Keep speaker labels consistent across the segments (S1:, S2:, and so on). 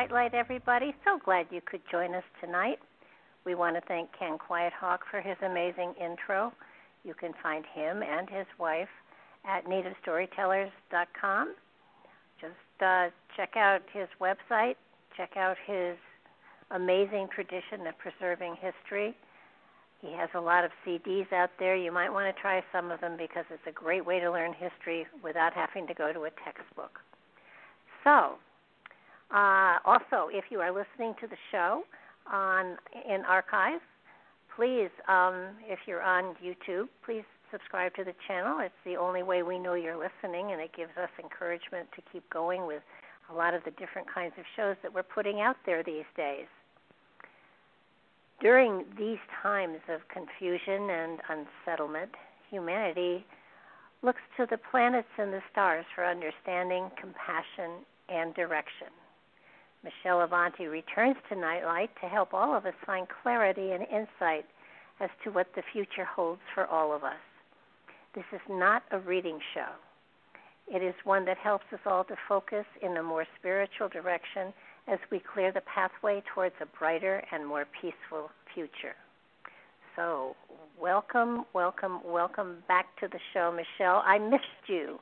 S1: Nightlight, everybody. So glad you could join us tonight. We want to thank Ken Quiet Hawk for his amazing intro. You can find him and his wife at nativestorytellers.com. Just uh, check out his website, check out his amazing tradition of preserving history. He has a lot of CDs out there. You might want to try some of them because it's a great way to learn history without having to go to a textbook. So, uh, also, if you are listening to the show on in archive, please, um, if you're on YouTube, please subscribe to the channel. It's the only way we know you're listening, and it gives us encouragement to keep going with a lot of the different kinds of shows that we're putting out there these days. During these times of confusion and unsettlement, humanity looks to the planets and the stars for understanding, compassion, and direction. Michelle Avanti returns to Nightlight to help all of us find clarity and insight as to what the future holds for all of us. This is not a reading show. It is one that helps us all to focus in a more spiritual direction as we clear the pathway towards a brighter and more peaceful future. So, welcome, welcome, welcome back to the show, Michelle. I missed you.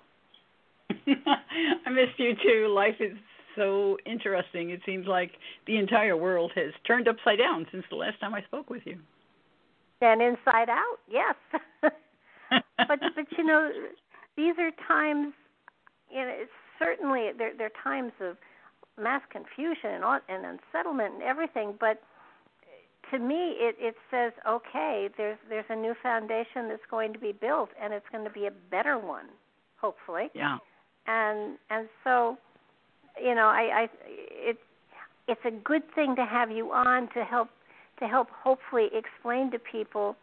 S2: I missed you too. Life is so interesting. It seems like the entire world has turned upside down since the last time I spoke with you.
S1: And inside out, yes. but but you know, these are times. You know, it's certainly they're they're times of mass confusion and and unsettlement and everything. But to me, it it says okay. There's there's a new foundation that's going to be built, and it's going to be a better one, hopefully.
S2: Yeah.
S1: And and so you know, I, I it's it's a good thing to have you on to help to help hopefully explain to people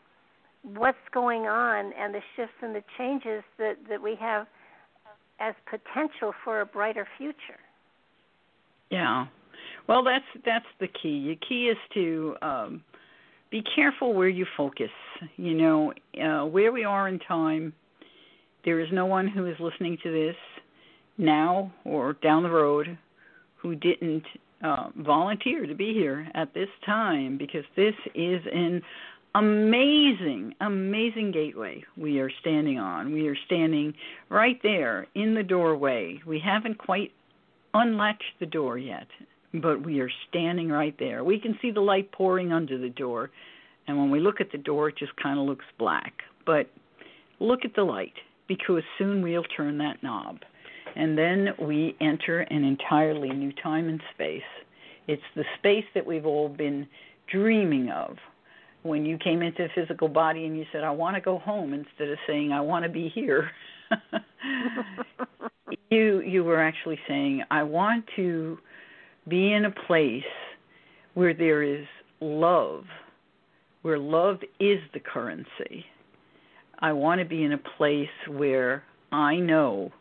S1: what's going on and the shifts and the changes that that we have as potential for a brighter future.
S2: Yeah. Well, that's that's the key. The key is to um be careful where you focus. You know, uh, where we are in time, there is no one who is listening to this now or down the road who didn't uh, volunteer to be here at this time because this is an amazing, amazing gateway we are standing on. We are standing right there in the doorway. We haven't quite unlatched the door yet, but we are standing right there. We can see the light pouring under the door, and when we look at the door, it just kind of looks black. But look at the light because soon we'll turn that knob and then we enter an entirely new time and space. It's the space that we've all been dreaming of. When you came into a physical body and you said, I want to go home instead of saying, I want to be here. you you were actually saying, I want to be in a place where there is love, where love is the currency. I want to be in a place where I know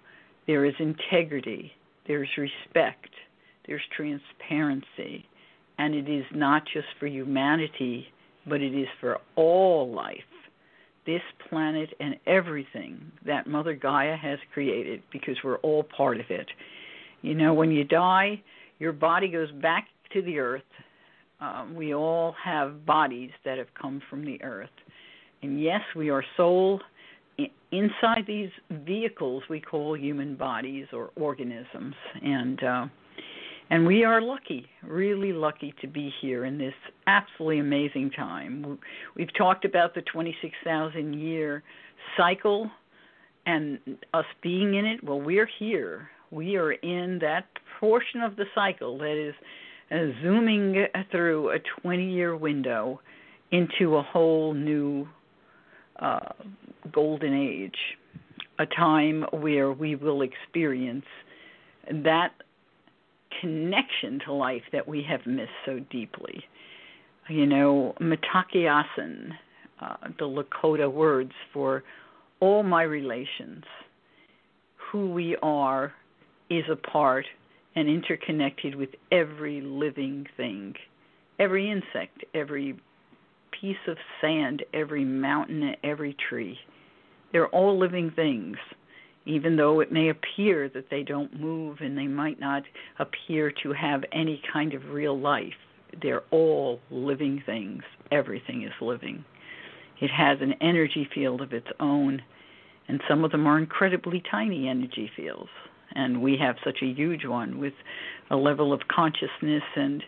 S2: there is integrity, there's respect, there's transparency, and it is not just for humanity, but it is for all life. This planet and everything that Mother Gaia has created, because we're all part of it. You know, when you die, your body goes back to the earth. Um, we all have bodies that have come from the earth. And yes, we are soul inside these vehicles we call human bodies or organisms. And uh, and we are lucky, really lucky to be here in this absolutely amazing time. We've talked about the 26,000 year cycle and us being in it. Well, we're here. We are in that portion of the cycle that is uh, zooming through a 20 year window into a whole new uh, golden age, a time where we will experience that connection to life that we have missed so deeply. You know, Mitakuye uh, the Lakota words for all my relations, who we are is a part and interconnected with every living thing, every insect, every piece of sand, every mountain, every tree. They're all living things even though it may appear that they don't move and they might not appear to have any kind of real life. They're all living things. Everything is living. It has an energy field of its own, and some of them are incredibly tiny energy fields. And we have such a huge one with a level of consciousness and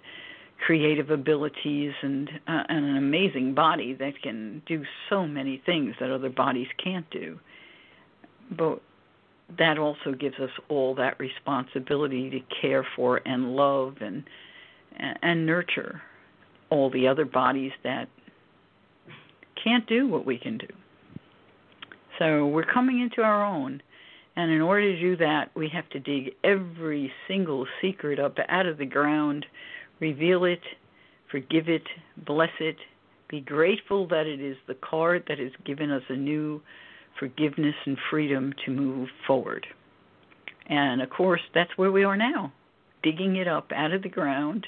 S2: creative abilities and, uh, and an amazing body that can do so many things that other bodies can't do. But that also gives us all that responsibility to care for and love and and nurture all the other bodies that can't do what we can do. So we're coming into our own. And in order to do that, we have to dig every single secret up out of the ground, reveal it, forgive it, bless it, be grateful that it is the card that has given us a new forgiveness and freedom to move forward. And of course, that's where we are now, digging it up out of the ground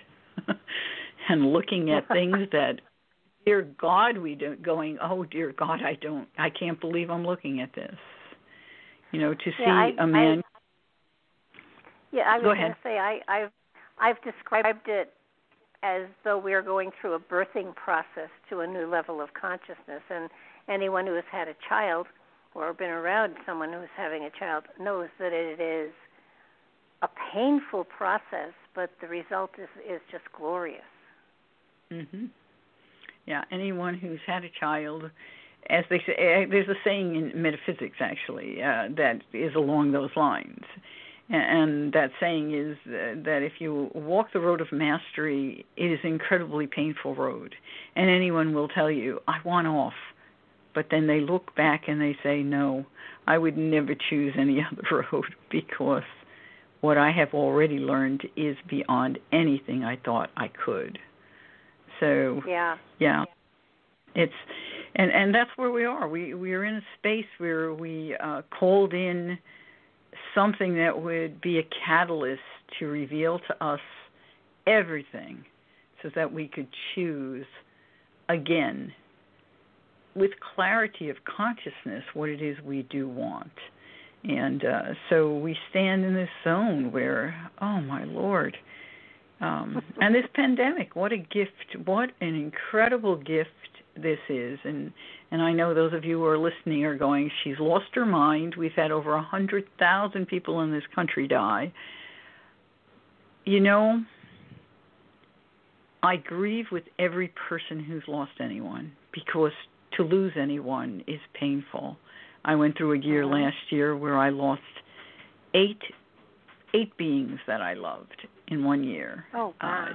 S2: and looking at things that dear God, we don't going, oh dear God, I don't I can't believe I'm looking at this. You know, to see
S1: yeah, I,
S2: a man
S1: I, Yeah, I was going to say I I've I've described it as though we are going through a birthing process to a new level of consciousness and anyone who has had a child or been around someone who's having a child knows that it is a painful process, but the result is is just glorious.
S2: Mhm. Yeah, anyone who's had a child, as they say, eh, there's a saying in metaphysics actually uh, that is along those lines, and that saying is that if you walk the road of mastery, it is an incredibly painful road, and anyone will tell you, "I want off." but then they look back and they say, no, I would never choose any other road because what I have already learned is beyond anything I thought I could. So
S1: yeah,
S2: yeah, it's and and that's where we are. We we are in a space where we uh, called in something that would be a catalyst to reveal to us everything, so that we could choose again with clarity of consciousness what it is we do want. And uh, so we stand in this zone where, oh my Lord, um, and this pandemic, what a gift, what an incredible gift this is. And and I know those of you who are listening are going, she's lost her mind. We've had over a hundred thousand people in this country die. You know, I grieve with every person who's lost anyone because to lose anyone is painful. I went through a year uh-huh. last year where I lost eight eight beings that I loved in one year.
S1: Oh wow. Uh,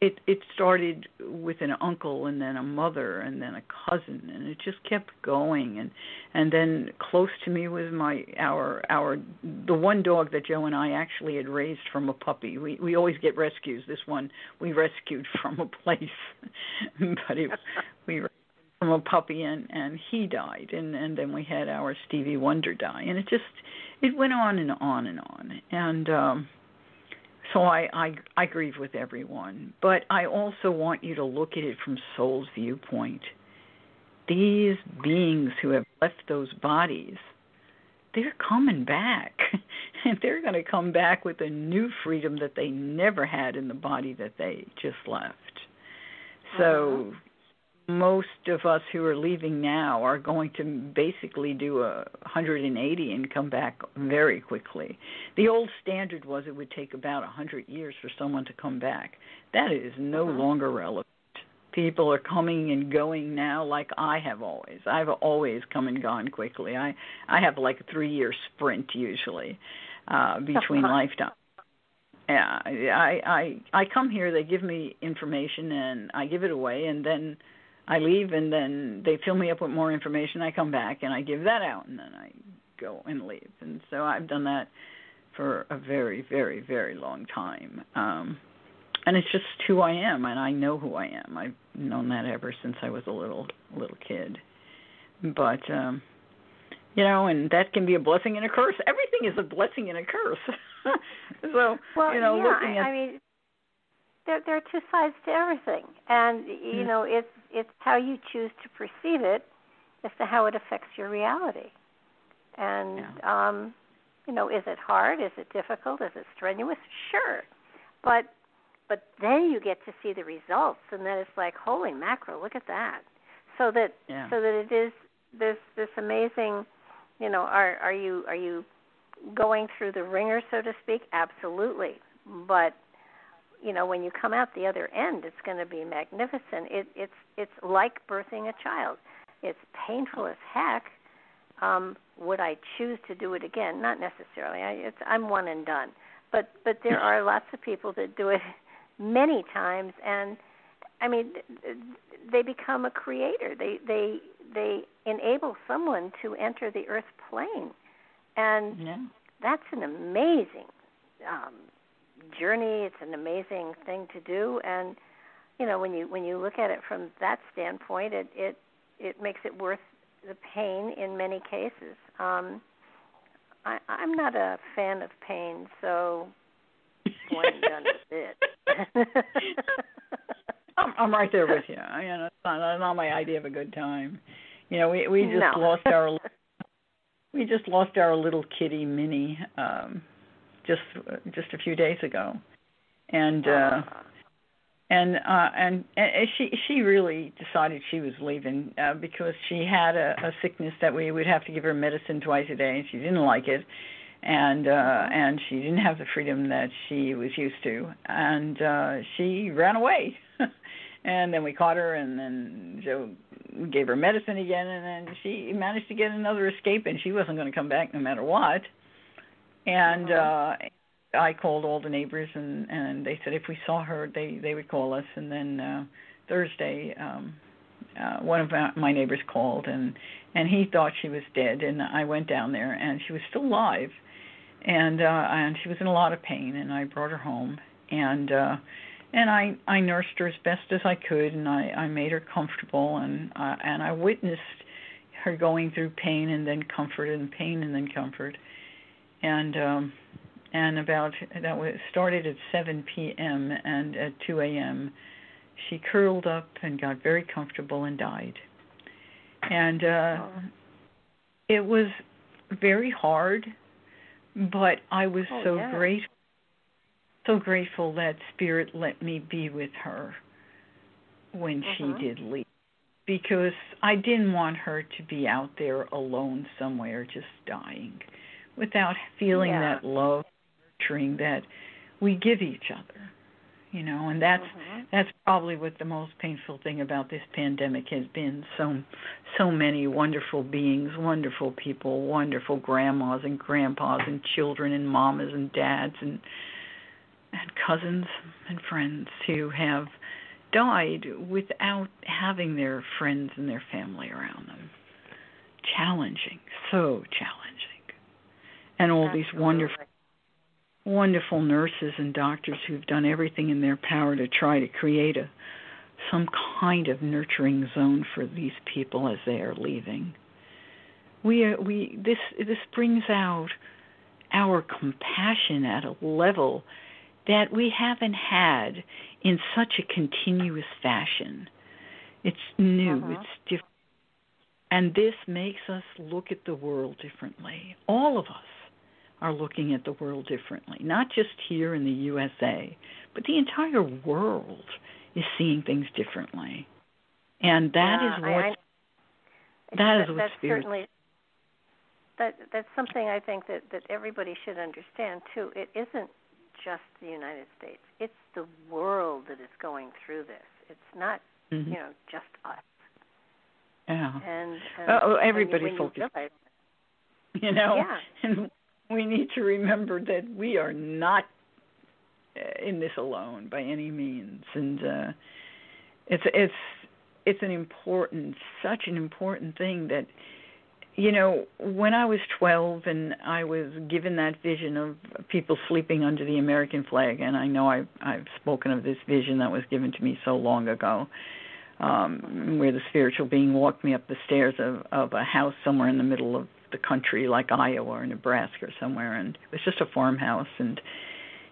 S2: it it started with an uncle and then a mother and then a cousin and it just kept going and and then close to me was my our our the one dog that Joe and I actually had raised from a puppy. We we always get rescues. This one we rescued from a place, but it we from a puppy and and he died and and then we had our Stevie Wonder die and it just it went on and on and on and um so I, I I grieve with everyone, but I also want you to look at it from soul's viewpoint. These beings who have left those bodies, they're coming back. and they're going to come back with a new freedom that they never had in the body that they just left. So uh-huh most of us who are leaving now are going to basically do a 180 and come back very quickly. The old standard was it would take about 100 years for someone to come back. That is no uh-huh. longer relevant. People are coming and going now like I have always. I've always come and gone quickly. I I have like a 3-year sprint usually uh between uh-huh. lifetimes yeah i i i come here they give me information and i give it away and then I leave and then they fill me up with more information. I come back and I give that out and then I go and leave. And so I've done that for a very, very, very long time. Um and it's just who I am and I know who I am. I've known that ever since I was a little little kid. But um you know, and that can be a blessing and a curse. Everything is a blessing and a curse. so,
S1: well,
S2: you know,
S1: yeah,
S2: looking at
S1: I mean there there are two sides to everything. And you know, it's it's how you choose to perceive it as to how it affects your reality. And yeah. um, you know, is it hard? Is it difficult? Is it strenuous? Sure, but but then you get to see the results, and then it's like, holy mackerel, look at that. So that
S2: yeah.
S1: so that it is this this amazing. You know, are are you are you going through the wringer, so to speak? Absolutely, but you know when you come out the other end it's going to be magnificent. It it's it's like birthing a child. It's painful as heck. Um would i choose to do it again? Not necessarily. I it's i'm one and done. But but there are lots of people that do it many times and i mean they become a creator. They they they enable someone to enter the earth plane. And
S2: yeah.
S1: that's an amazing um journey. It's an amazing thing to do, and you know when you when you look at it from that standpoint, it it it makes it worth the pain in many cases. Um, I, I'm not a fan of pain, so one done with it.
S2: I'm, I'm right there with you. I mean, it's not, not my idea of a good time. You know, we we just
S1: no.
S2: lost our we just lost our little kitty Minnie. Um, just just a few days ago, and uh, and uh, and and she she really decided she was leaving uh, because she had a, a sickness that we would have to give her medicine twice a day, and she didn't like it, and uh, and she didn't have the freedom that she was used to, and uh, she ran away. and then we caught her and then Joe gave her medicine again and then she managed to get another escape and she wasn't going to come back no matter what and uh I called all the neighbors and and they said if we saw her they they would call us. And then uh Thursday um uh one of my neighbors called and and he thought she was dead. And I went down there and she was still alive. And uh and she was in a lot of pain and I brought her home. And uh and I I nursed her as best as I could and I I made her comfortable and uh, and I witnessed her going through pain and then comfort and pain and then comfort and um and about that was started at 7 p.m. and at 2 a.m. she curled up and got very comfortable and died. And uh oh. it was very hard, but I was
S1: oh,
S2: so
S1: yeah.
S2: grateful so grateful that spirit let me be with her when
S1: uh-huh.
S2: she did leave because I didn't want her to be out there alone somewhere just dying without feeling
S1: yeah.
S2: that love nurturing that we give each other you know and that's
S1: mm-hmm.
S2: that's probably what the most painful thing about this pandemic has been so so many wonderful beings wonderful people wonderful grandmas and grandpas and children and mamas and dads and and cousins and friends who have died without having their friends and their family around them challenging so challenging and all
S1: Absolutely.
S2: these wonderful wonderful nurses and doctors who've done everything in their power to try to create a some kind of nurturing zone for these people as they are leaving. We are, we this this brings out our compassion at a level that we haven't had in such a continuous fashion. It's new,
S1: uh-huh.
S2: it's different. And this makes us look at the world differently. All of us are looking at the world differently, not just here in the USA, but the entire world is seeing things differently. And that
S1: yeah,
S2: is what
S1: I, I,
S2: that is what
S1: that's
S2: spirit
S1: certainly that that's something I think that that everybody should understand too. It isn't just the United States; it's the world that is going through this. It's not
S2: mm-hmm.
S1: you know just us.
S2: Yeah.
S1: And, and
S2: oh, everybody
S1: when you, when
S2: focuses.
S1: You, realize,
S2: you know,
S1: yeah.
S2: and we need to remember that we are not uh, in this alone by any means, and uh, it's it's it's an important, such an important thing that you know, when I was 12 and I was given that vision of people sleeping under the American flag, and I know I've, I've spoken of this vision that was given to me so long ago, um, where the spiritual being walked me up the stairs of, of a house somewhere in the middle of the country, like Iowa or Nebraska or somewhere, and it was just a farmhouse, and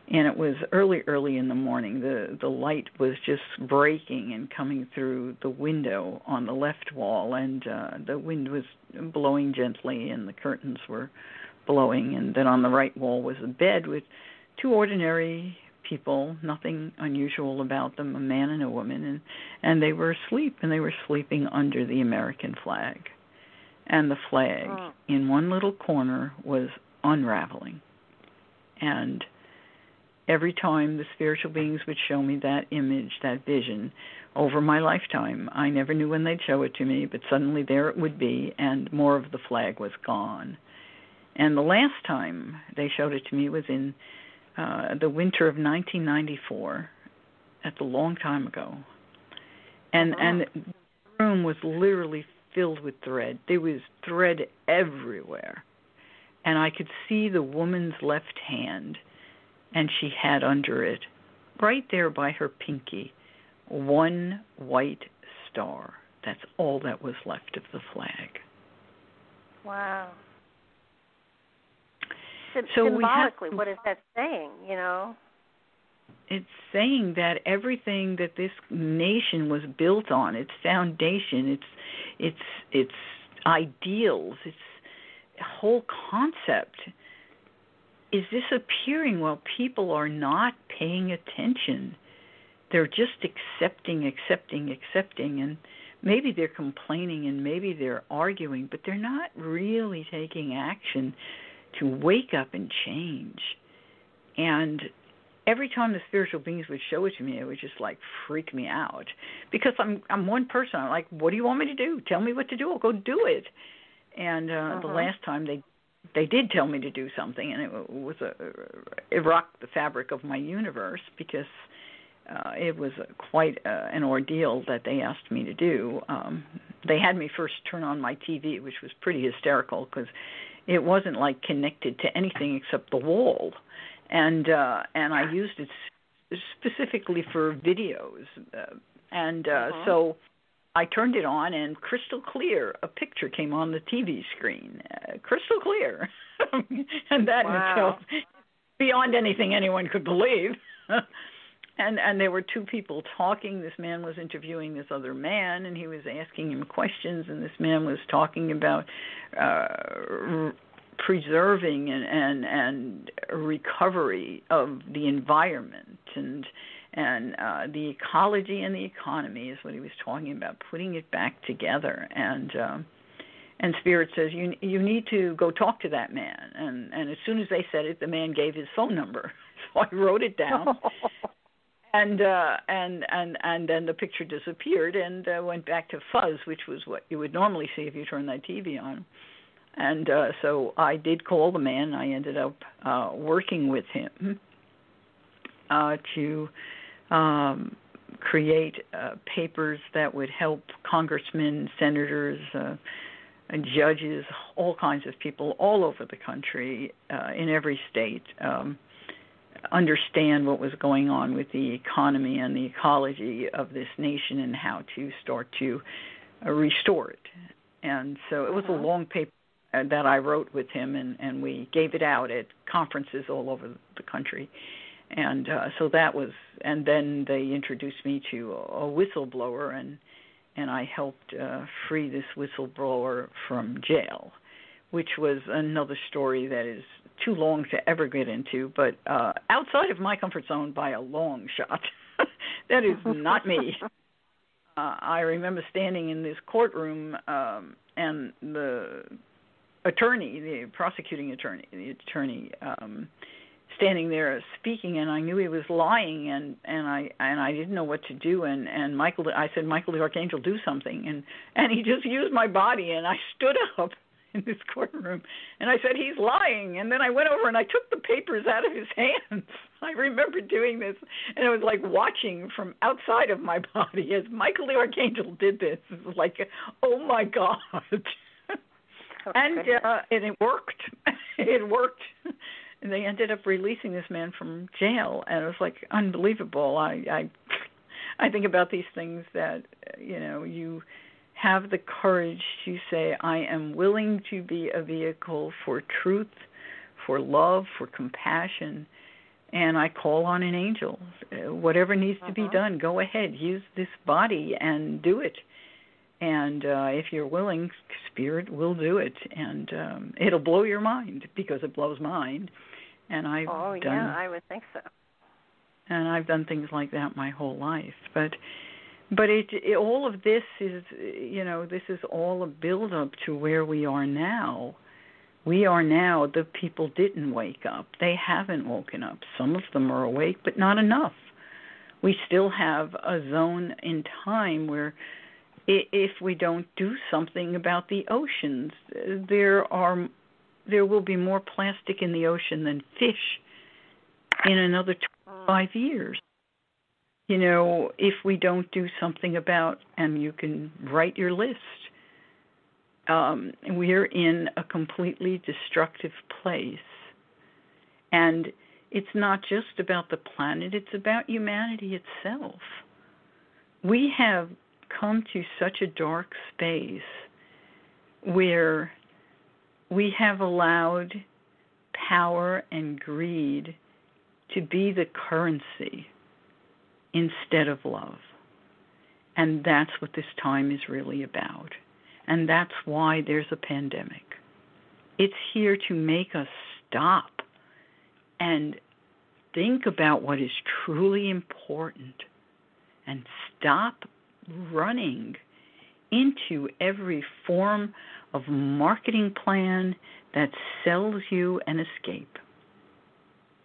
S2: and it was early early in the morning. The the light was just breaking and coming through the window on the left wall and uh the wind was blowing gently and the curtains were blowing and then on the right wall was a bed with two ordinary people nothing unusual about them a man and a woman and and they were asleep and they were sleeping under the american flag and the flag
S1: oh.
S2: in one little corner was unraveling and every time the spiritual beings would show me that image, that vision, over my lifetime. I never knew when they'd show it to me, but suddenly there it would be, and more of the flag was gone. And the last time they showed it to me was in uh, the winter of 1994. That's a long time ago. And
S1: uh-huh.
S2: and the room was literally filled with thread. There was thread everywhere. And I could see the woman's left hand and she had under it, right there by her pinky, one white star. That's all that was left of the flag.
S1: Wow.
S2: So
S1: symbolically,
S2: to,
S1: what is that saying? You know,
S2: it's saying that everything that this nation was built on, its foundation, its its its ideals, its whole concept is disappearing while people are not paying attention. They're just accepting, accepting, accepting, and maybe they're complaining and maybe they're arguing, but they're not really taking action to wake up and change. And every time the spiritual beings would show it to me, it would just like freak me out because I'm I'm one person. I'm like, what do you want me to do? Tell me what to do. I'll go do it. And uh, uh-huh. the last time they they did tell me to do something, and it was a it rocked the fabric of my universe because uh, it was quite uh, an ordeal that they asked me to do. Um, they had me first turn on my TV, which was pretty hysterical because it wasn't like connected to anything except the wall, and uh, and I used it specifically for videos, uh, and uh, uh-huh. so I turned it on, and crystal clear, a picture came on the TV screen. Uh, crystal clear. and that
S1: wow.
S2: in itself, beyond anything anyone could believe. and and there were two people talking. This man was interviewing this other man, and he was asking him questions. And this man was talking about uh, preserving and and and recovery of the environment and and uh, the ecology and the economy is what he was talking about, putting it back together. And um, and Spirit says you you need to go talk to that man. And and as soon as they said it, the man gave his phone number, so I wrote it down. and uh and and and then the picture disappeared and uh, went back to fuzz which was what you would normally see if you turned that TV on and uh so I did call the man I ended up uh working with him uh to um, create uh, papers that would help congressmen, senators, uh, judges, all kinds of people all over the country, uh, in every state, um, understand what was going on with the economy and the ecology of this nation and how to start to uh, restore it. And so it was uh-huh. a long paper that I wrote with him, and, and we gave it out at conferences all over the country and uh, so that was and then they introduced me to a, whistleblower and and I helped uh, free this whistleblower from jail, which was another story that is too long to ever get into, but uh, outside of my comfort zone by a long shot. that is not me. Uh, I remember standing in this courtroom, um, and the attorney, the prosecuting attorney, the attorney, um, standing there speaking and I knew he was lying and and I and I didn't know what to do and and Michael I said Michael the archangel do something and and he just used my body and I stood up in this courtroom and I said he's lying and then I went over and I took the papers out of his hands. I remember doing this and it was like watching from outside of my body as Michael the archangel did this. It was like oh my god and uh and it worked. It worked. And they ended up releasing this man from jail and it was like unbelievable. I i i think about these things that you know you have the courage to say i am willing to be a vehicle for truth for love for compassion and i call on an angel. Whatever needs uh-huh. to be uh-huh. done go ahead use this body and do it and uh if you're willing spirit will do it. And um it'll blow your mind because it blows mine and I've
S1: oh
S2: done,
S1: yeah I would think so.
S2: And I've done things like that my whole life. But but it, it all of this is you know this is all a build up to where we are now. We are now the people didn't wake up. They haven't woken up. Some of them are awake but not enough. We still have a zone in time where if we don't do something about the oceans, there are there will be more plastic in the ocean than fish in another 25 years. You know, if we don't do something about, and you can write your list, um, we're in a completely destructive place. And it's not just about the planet, it's about humanity itself. We have come to such a dark space where we have allowed power and greed to be the currency instead of love. And that's what this time is really about. And that's why there's a pandemic. It's here to make us stop and think about what is truly important and stop running into every form of marketing plan that sells you an escape.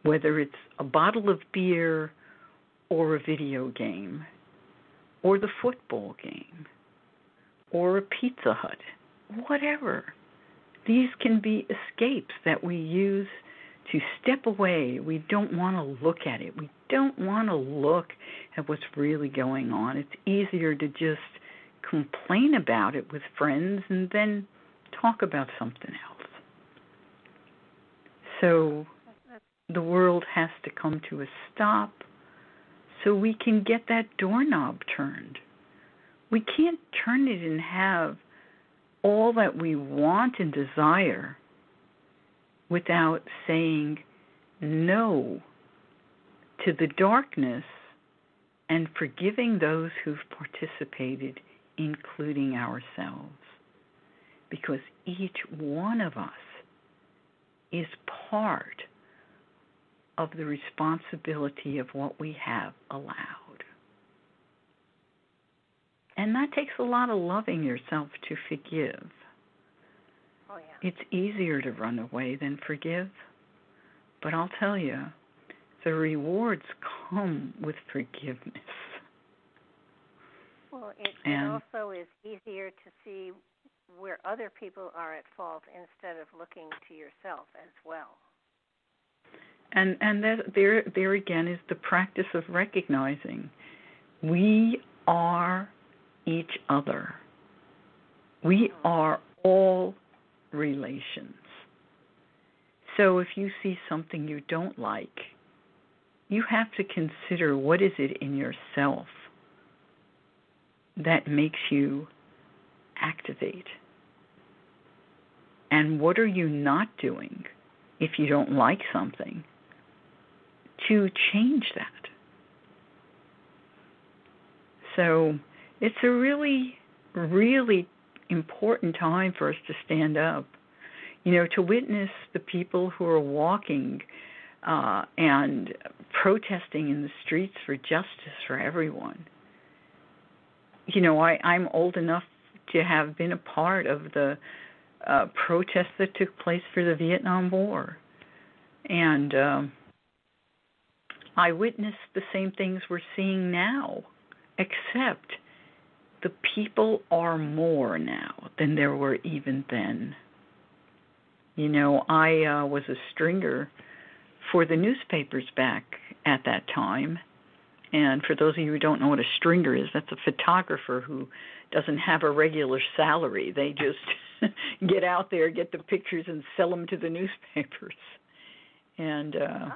S2: Whether it's a bottle of beer or a video game or the football game or a Pizza Hut, whatever. These can be escapes that we use to step away. We don't want to look at it. We don't want to look at what's really going on. It's easier to just complain about it with friends and then talk about something else. So the world has to come to a stop so we can get that doorknob turned. We can't turn it and have all that we want and desire without saying no to the darkness and forgiving those who've participated, including ourselves because each one of us is part of the responsibility of what we have allowed. And that takes a lot of loving yourself to forgive.
S1: Oh, yeah.
S2: It's easier to run away than forgive. But I'll tell you, the rewards come with forgiveness.
S1: Well, it, it also is easier to see where other people are at fault instead of looking to yourself as well.
S2: And and that, there there again is the practice of recognizing we are each other. We mm-hmm. are all relations. So if you see something you don't like, you have to consider what is it in yourself that makes you activate and what are you not doing if you don't like something to change that. So it's a really, really important time for us to stand up. You know, to witness the people who are walking uh, and protesting in the streets for justice for everyone. You know, I, I'm old enough to have been a part of the uh, protests that took place for the Vietnam War. And um, I witnessed the same things we're seeing now, except the people are more now than there were even then. You know, I uh, was a stringer for the newspapers back at that time. And for those of you who don't know what a stringer is, that's a photographer who doesn't have a regular salary. They just get out there, get the pictures, and sell them to the newspapers. And uh.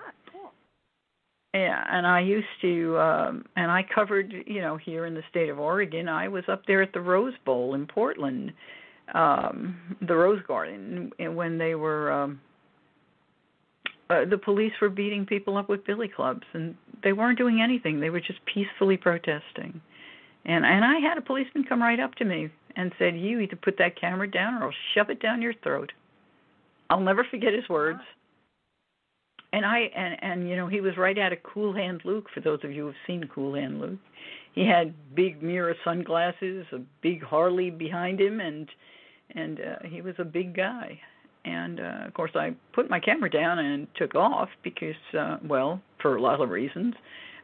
S2: Yeah, and I used to, um, and I covered, you know, here in the state of Oregon. I was up there at the Rose Bowl in Portland, um, the Rose Garden, when they were. Um, uh, the police were beating people up with billy clubs and they weren't doing anything they were just peacefully protesting and and I had a policeman come right up to me and said you either put that camera down or I'll shove it down your throat I'll never forget his words and I and and you know he was right out of Cool Hand Luke. For those of you who've seen Cool Hand Luke, he had big mirror sunglasses, a big Harley behind him, and and uh, he was a big guy. And uh, of course, I put my camera down and took off because, uh, well, for a lot of reasons.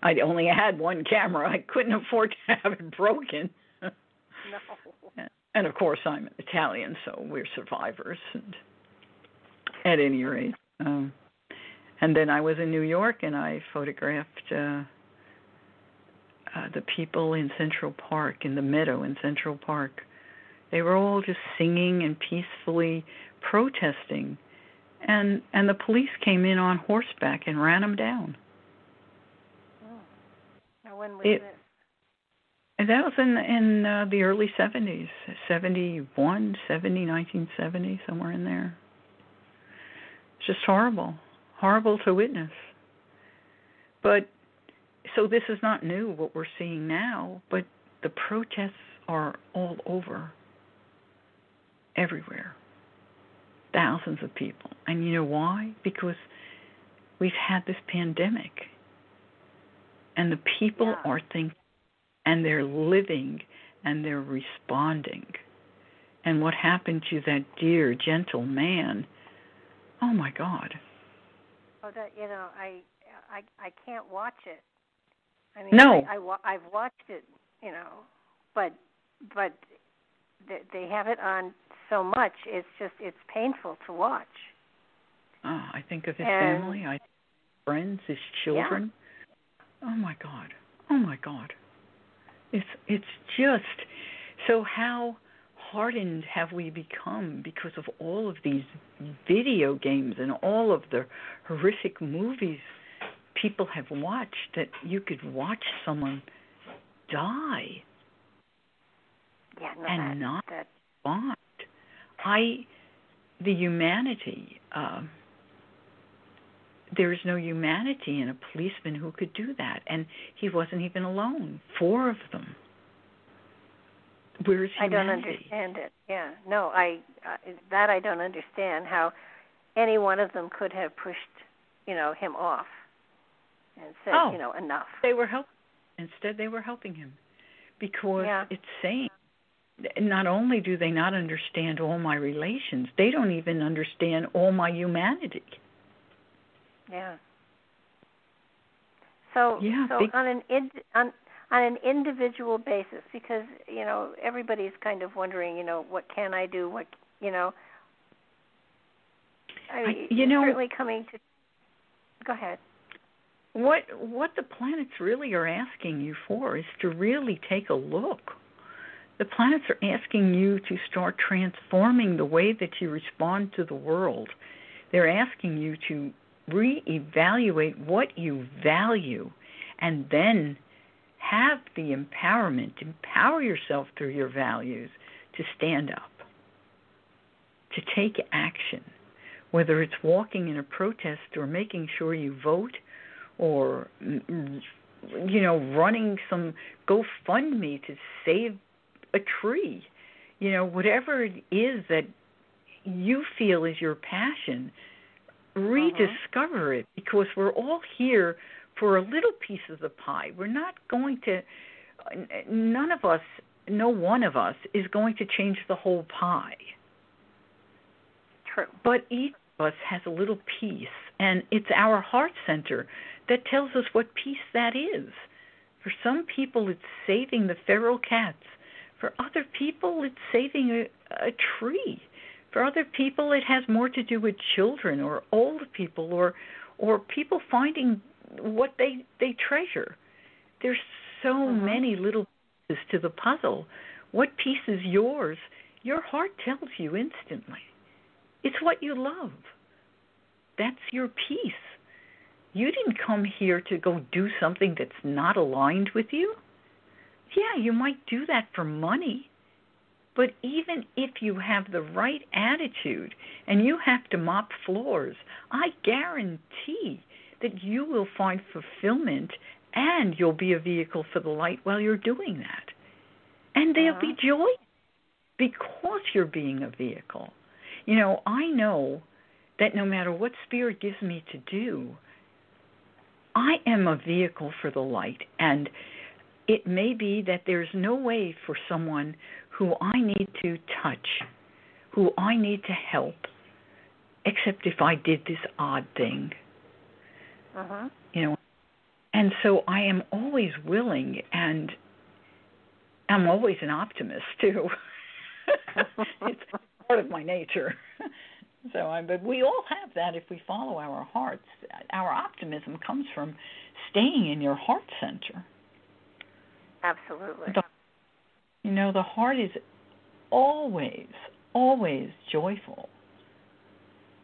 S2: I only had one camera. I couldn't afford to have it broken.
S1: no.
S2: And of course, I'm Italian, so we're survivors. And at any rate, um, and then I was in New York and I photographed uh, uh, the people in Central Park, in the meadow in Central Park. They were all just singing and peacefully protesting, and and the police came in on horseback and ran them down.
S1: Oh. Now when was
S2: It-
S1: this?
S2: And that was in in uh, the early 70s, 71, 70, 1970, somewhere in there. It's just horrible, horrible to witness. But so this is not new what we're seeing now, but the protests are all over, everywhere. Thousands of people. And you know why? Because we've had this pandemic. And the people
S1: Yeah.
S2: are thinking and they're living and they're responding. And what happened to that dear, gentle man? Oh my God.
S1: That you know, I I I can't watch it. I mean,
S2: No.
S1: i, I i've watched it, you know, but but they, they have it on so much. It's just it's painful to watch.
S2: Oh, I think of his
S1: And-
S2: family, I friends, his children. Yeah. Oh my God. Oh my God. It's it's just so how hardened have we become because of all of these video games and all of the horrific movies people have watched that you could watch someone die
S1: Yeah, no,
S2: And
S1: that,
S2: not-
S1: that
S2: bond. I, the humanity. Um, there is no humanity in a policeman who could do that, and he wasn't even alone. Four of them. Where's humanity?
S1: I don't understand it. Yeah, no, I uh, that I don't understand how any one of them could have pushed, you know, him off and said,
S2: Oh.
S1: you know, enough.
S2: They were help. Instead, they were helping him because
S1: Yeah.
S2: it's saying. Not only do they not understand all my relations, they don't even understand all my humanity.
S1: Yeah. So
S2: Yeah,
S1: so
S2: big-
S1: on an ind, on on an individual basis, because you know everybody's kind of wondering, you know, what can I do? What you know. I,
S2: I- you know-
S1: certainly coming to. Go ahead.
S2: What what the planets really are asking you for is to really take a look. The planets are asking you to start transforming the way that you respond to the world. They're asking you to reevaluate what you value and then have the empowerment, empower yourself through your values to stand up, to take action, whether it's walking in a protest or making sure you vote or you know running some GoFundMe to save a tree. You know, whatever it is that you feel is your passion, rediscover uh-huh. it because we're all here for a little piece of the pie. We're not going to none of us, no one of us is going to change the whole pie.
S1: True.
S2: But each of us has a little piece and it's our heart center that tells us what piece that is. For some people, it's saving the feral cats. For other people, it's saving a, a tree. For other people, it has more to do with children or old people or or people finding what they they treasure. There's so mm-hmm. many little pieces to the puzzle. What piece is yours? Your heart tells you instantly. It's what you love. That's your piece. You didn't come here to go do something that's not aligned with you. Yeah, you might do that for money. But even if you have the right attitude and you have to mop floors, I guarantee that you will find fulfillment and you'll be a vehicle for the light while you're doing that. And there'll uh-huh. be joy because you're being a vehicle. You know, I know that no matter what Spirit gives me to do, I am a vehicle for the light. And it may be that there's no way for someone who I need to touch, who I need to help, except if I did this odd thing.
S1: Uh-huh.
S2: You know, and so I am always willing, and I'm always an optimist too. it's part of my nature. So, I, but we all have that if we follow our hearts. Our optimism comes from staying in your heart center.
S1: Absolutely.
S2: The, you know, the heart is always, always joyful.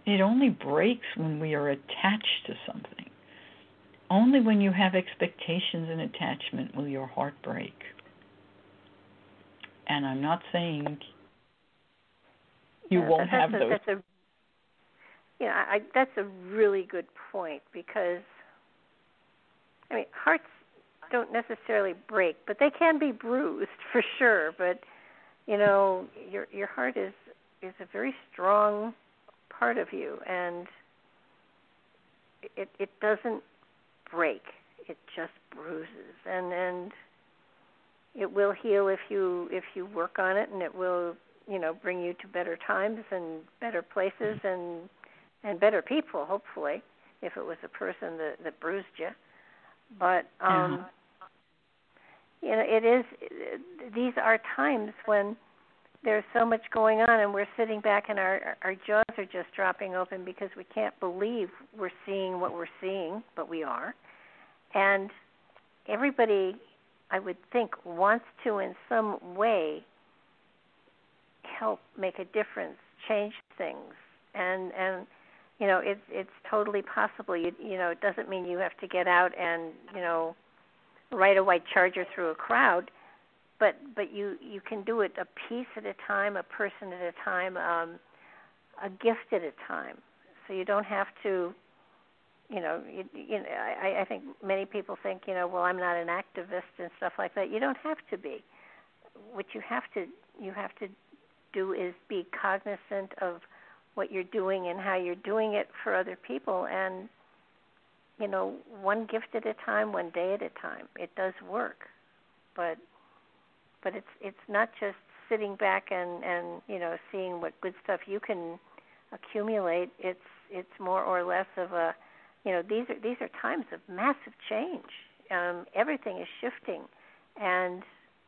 S2: It only breaks when we are attached to something. Only when you have expectations and attachment will your heart break. And I'm not saying you
S1: yeah,
S2: won't have
S1: a,
S2: those.
S1: That's a yeah, I, that's a really good point because I mean hearts don't necessarily break, but they can be bruised for sure. But you know, your your heart is is a very strong part of you, and it it doesn't break. It just bruises, and and it will heal if you if you work on it, and it will you know bring you to better times and better places and and better people, hopefully, if it was a person that that bruised you. But um you know, it is these are times when there's so much going on and we're sitting back and our our jaws are just dropping open because we can't believe we're seeing what we're seeing, but we are. And everybody I would think wants to in some way help make a difference, change things. And and you know it's it's totally possible you you know it doesn't mean you have to get out and you know ride a white charger through a crowd but but you you can do it a piece at a time a person at a time um a gift at a time. So you don't have to you know you, you know I, I think many people think you know well I'm not an activist and stuff like that. You don't have to be. What you have to you have to do is be cognizant of what you're doing and how you're doing it for other people. And you know one gift at a time one day at a time. It does work. But but it's it's not just sitting back and and you know seeing what good stuff you can accumulate. It's it's more or less of a you know these are these are times of massive change. Um everything is shifting. And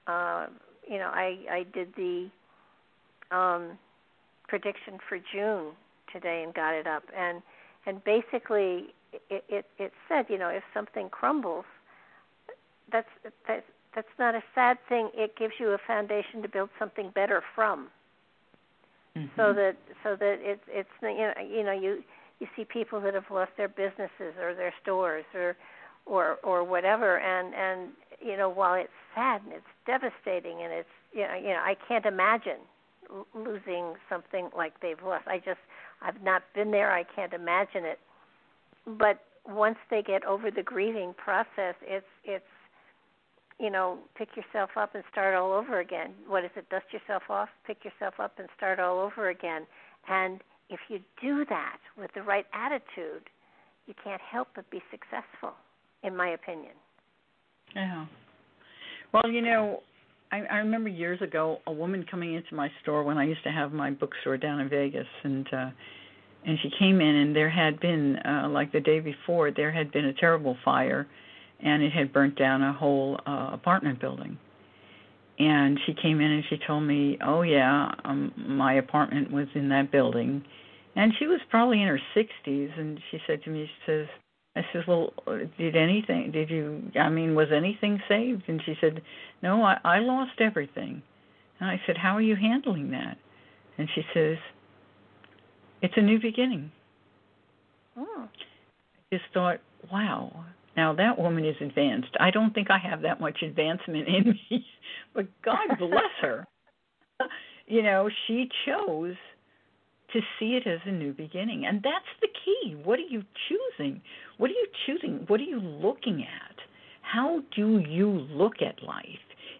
S1: uh you know i i did the um prediction for June today and got it up. And and basically it it, it said you know if something crumbles that's that's that's not a sad thing it gives you a foundation to build something better from mm-hmm. so that so that it's it's you know you know you you see people that have lost their businesses or their stores or or or whatever and and you know while it's sad and it's devastating and it's you know you know I can't imagine losing something like they've lost. I just I've not been there. I can't imagine it. But once they get over the grieving process, it's it's you know, pick yourself up and start all over again. What is it? Dust yourself off, pick yourself up and start all over again. And if you do that with the right attitude, you can't help but be successful, in my opinion.
S2: Yeah. Well, you know, I, I remember years ago a woman coming into my store when I used to have my bookstore down in Vegas, and uh, and she came in and there had been uh, like the day before there had been a terrible fire and it had burnt down a whole uh, apartment building. And she came in and she told me, "Oh yeah, um, my apartment was in that building." And she was probably in her 60s, and she said to me, "She says, I says, well, did anything? Did you? I mean, was anything saved?" And she said, "No, I, I lost everything." And I said, "How are you handling that?" And she says, "It's a new beginning."
S1: Oh.
S2: I just thought, wow, now that woman is advanced. I don't think I have that much advancement in me, but God bless her. you know, she chose to see it as a new beginning. And that's the key. What are you choosing? What are you choosing? What are you looking at? How do you look at life?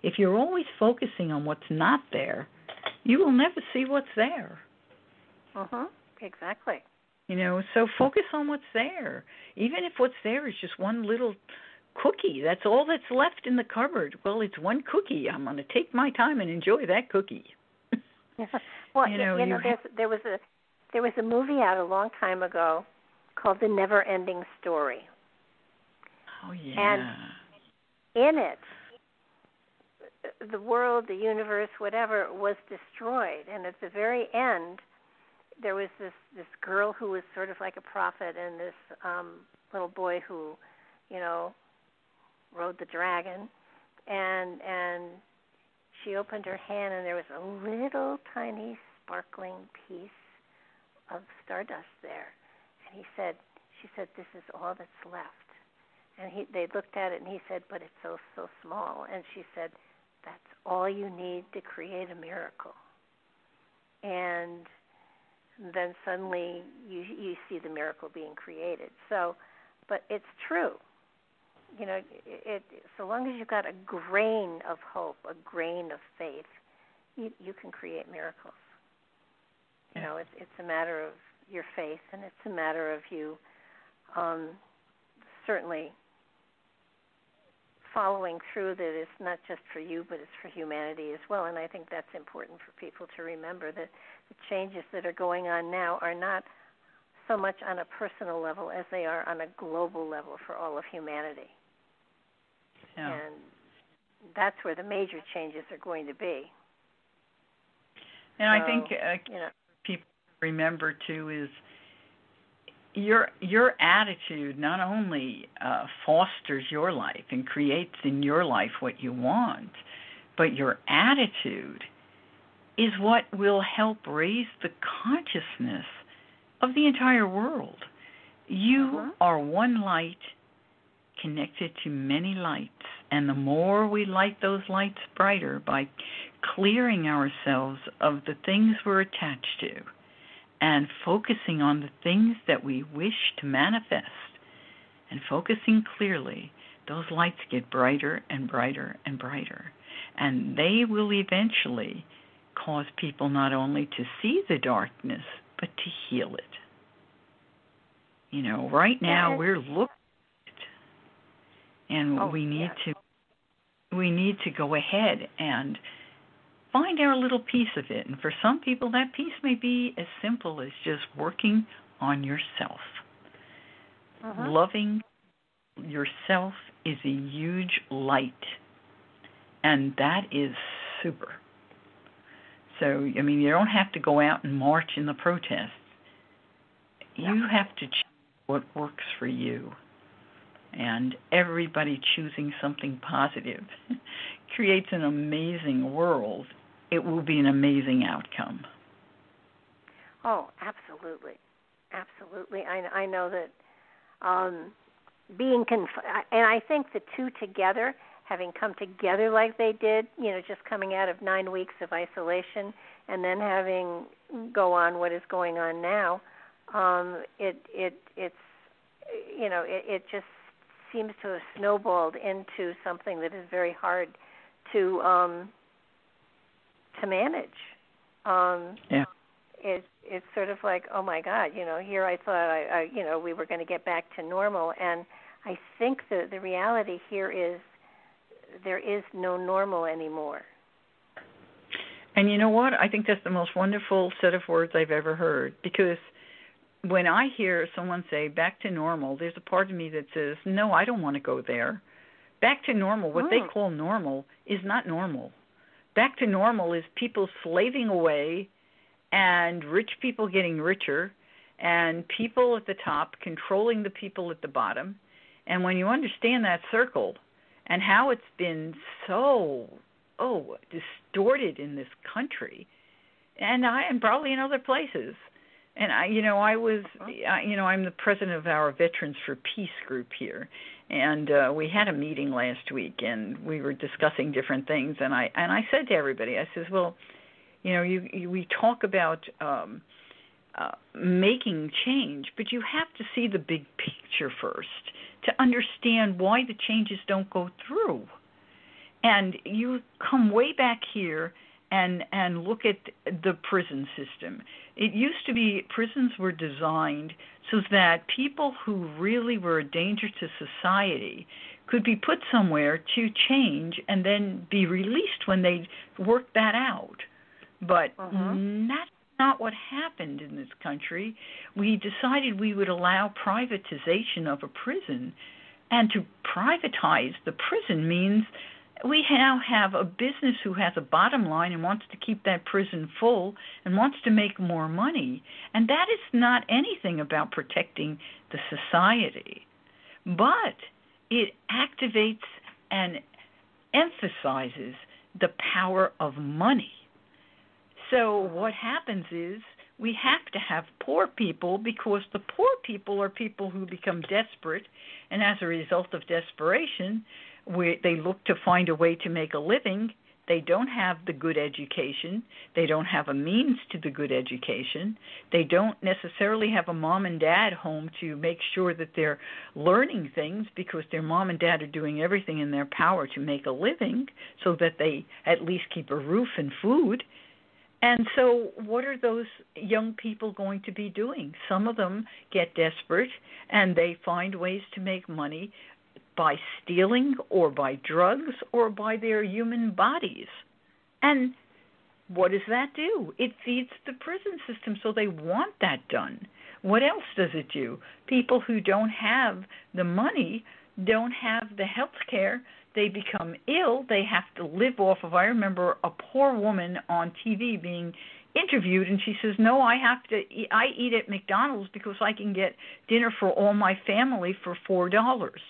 S2: If you're always focusing on what's not there, you will never see what's there.
S1: Uh huh. Exactly.
S2: You know, so focus on what's there. Even if what's there is just one little cookie, that's all that's left in the cupboard. Well, it's one cookie. I'm going to take my time and enjoy that cookie. Yeah.
S1: well,
S2: you know,
S1: you know
S2: you
S1: there was a there was a movie out a long time ago called The Never Ending Story.
S2: Oh yeah.
S1: And in it, the world, the universe, whatever, was destroyed, and at the very end, there was this this girl who was sort of like a prophet, and this um, little boy who, you know, rode the dragon, and and she opened her hand, and there was a little tiny sparkling piece of stardust there, and he said, she said, this is all that's left, and he they looked at it, and he said, but it's so so small, and she said, that's all you need to create a miracle, and then suddenly you you see the miracle being created. So, but it's true. You know, it, it so long as you've got a grain of hope, a grain of faith, you you can create miracles. You know, it's it's a matter of your faith, and it's a matter of you um, certainly following through that it's not just for you, but it's for humanity as well. And I think that's important for people to remember that the changes that are going on now are not so much on a personal level as they are on a global level for all of humanity.
S2: Yeah.
S1: And that's where the major changes are going to be.
S2: And
S1: so,
S2: I think uh,
S1: you know,
S2: people remember too is your your attitude not only uh, fosters your life and creates in your life what you want, but your attitude is what will help raise the consciousness of the entire world. You
S1: uh-huh.
S2: are one light connected to many lights, and the more we light those lights brighter by clearing ourselves of the things we're attached to and focusing on the things that we wish to manifest and focusing clearly, those lights get brighter and brighter and brighter. And they will eventually cause people not only to see the darkness, but to heal it. You know, right now we're looking and
S1: oh,
S2: we need
S1: yeah.
S2: to we need to go ahead and find our little piece of it. And for some people that piece may be as simple as just working on yourself.
S1: uh-huh.
S2: Loving yourself is a huge light. And that is super. So, I mean, you don't have to go out and march in the protests. You have to choose what works for you. And everybody choosing something positive creates an amazing world. It will be an amazing outcome.
S1: Oh, absolutely, absolutely. I I know that um, being conf- and I think the two together, having come together like they did, you know, just coming out of nine weeks of isolation and then having go on what is going on now, um, it it it's you know, it, it just seems to have snowballed into something that is very hard to um, to manage. Um,
S2: yeah.
S1: It, it's sort of like, oh my God, you know, here I thought I, I you know, we were going to get back to normal, and I think the the reality here is there is no normal anymore.
S2: And you know what? I think that's the most wonderful set of words I've ever heard because when I hear someone say back to normal, there's a part of me that says, no, I don't want to go there. Back to normal, what they call normal, is not normal. Back to normal is people slaving away and rich people getting richer and people at the top controlling the people at the bottom. And when you understand that circle and how it's been so oh distorted in this country, and I and probably in other places, and I, you know, I was, I, you know, I'm the president of our Veterans for Peace group here, and uh, we had a meeting last week, and we were discussing different things, and I and I said to everybody, I says, well, you know, you, you we talk about um, uh, making change, but you have to see the big picture first to understand why the changes don't go through, and you come way back here and and look at the prison system. It used to be prisons were designed so that people who really were a danger to society could be put somewhere to change and then be released when they worked that out. But
S1: uh-huh.
S2: that's not what happened in this country. We decided we would allow privatization of a prison, and to privatize the prison means we now have a business who has a bottom line and wants to keep that prison full and wants to make more money. And that is not anything about protecting the society. But it activates and emphasizes the power of money. So what happens is we have to have poor people because the poor people are people who become desperate and as a result of desperation where they look to find a way to make a living. They don't have the good education. They don't have a means to the good education. They don't necessarily have a mom and dad home to make sure that they're learning things because their mom and dad are doing everything in their power to make a living so that they at least keep a roof and food. And so, what are those young people going to be doing? Some of them get desperate and they find ways to make money by stealing or by drugs or by their human bodies. And what does that do? It feeds the prison system, so they want that done. What else does it do? People who don't have the money don't have the health care. They become ill. They have to live off of. I remember a poor woman on TV being interviewed and she says no i have to eat, i eat at mcdonald's because i can get dinner for all my family for four dollars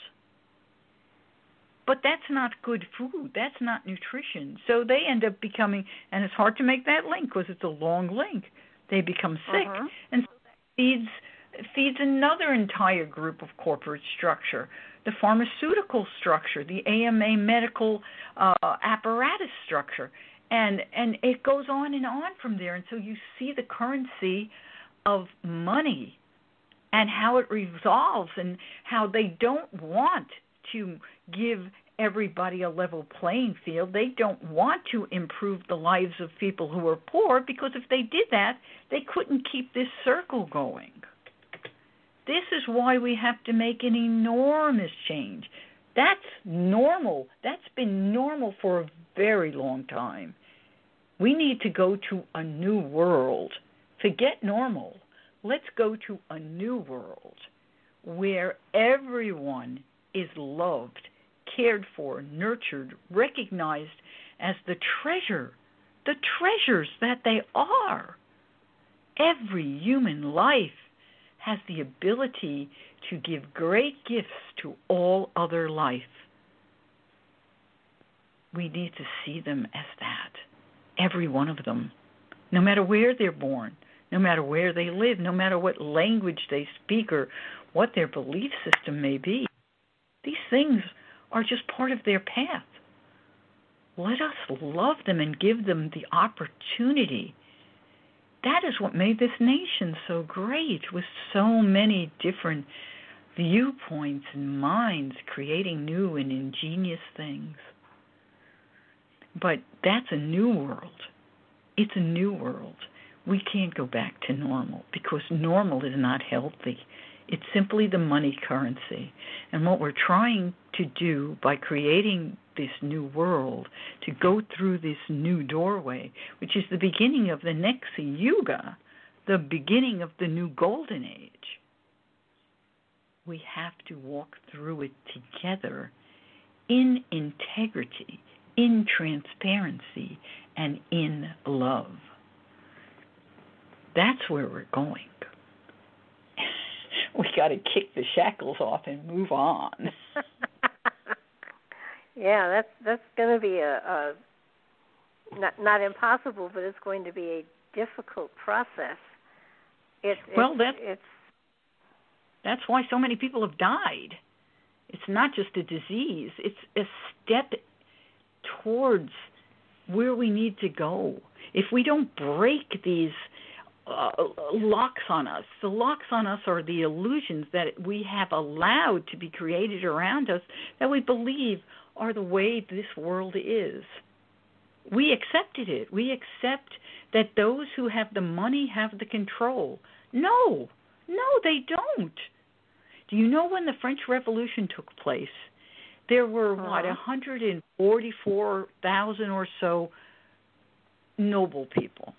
S2: but that's not good food. That's not nutrition. So they end up becoming, and it's hard to make that link because it's a long link. They become sick,
S1: uh-huh.
S2: and so that feeds feeds another entire group of corporate structure, the pharmaceutical structure, the AMA medical uh, apparatus structure, and and it goes on and on from there. And so you see the currency of money and how it resolves and how they don't want to give everybody a level playing field. They don't want to improve the lives of people who are poor because if they did that, they couldn't keep this circle going. This is why we have to make an enormous change. That's normal. That's been normal for a very long time. We need to go to a new world. Forget normal. Let's go to a new world where everyone is loved, cared for, nurtured, recognized as the treasure, the treasures that they are. Every human life has the ability to give great gifts to all other life. We need to see them as that, every one of them, no matter where they're born, no matter where they live, no matter what language they speak or what their belief system may be. These things are just part of their path. Let us love them and give them the opportunity. That is what made this nation so great with so many different viewpoints and minds creating new and ingenious things. But that's a new world. It's a new world. We can't go back to normal because normal is not healthy. It's simply the money currency. And what we're trying to do by creating this new world, to go through this new doorway, which is the beginning of the next Yuga, the beginning of the new golden age, we have to walk through it together in integrity, in transparency, and in love. That's where we're going. We got to kick the shackles off and move on.
S1: yeah, that's that's going to be a, a not not impossible, but it's going to be a difficult process. It's
S2: well,
S1: that's
S2: it's that's why so many people have died. It's not just a disease; it's a step towards where we need to go. If we don't break these uh, locks on us. The locks on us are the illusions that we have allowed to be created around us that we believe are the way this world is. We accepted it. We accept that those who have the money have the control. No, no, they don't. Do you know when the French Revolution took place? There were uh-huh. what 144,000 or so noble people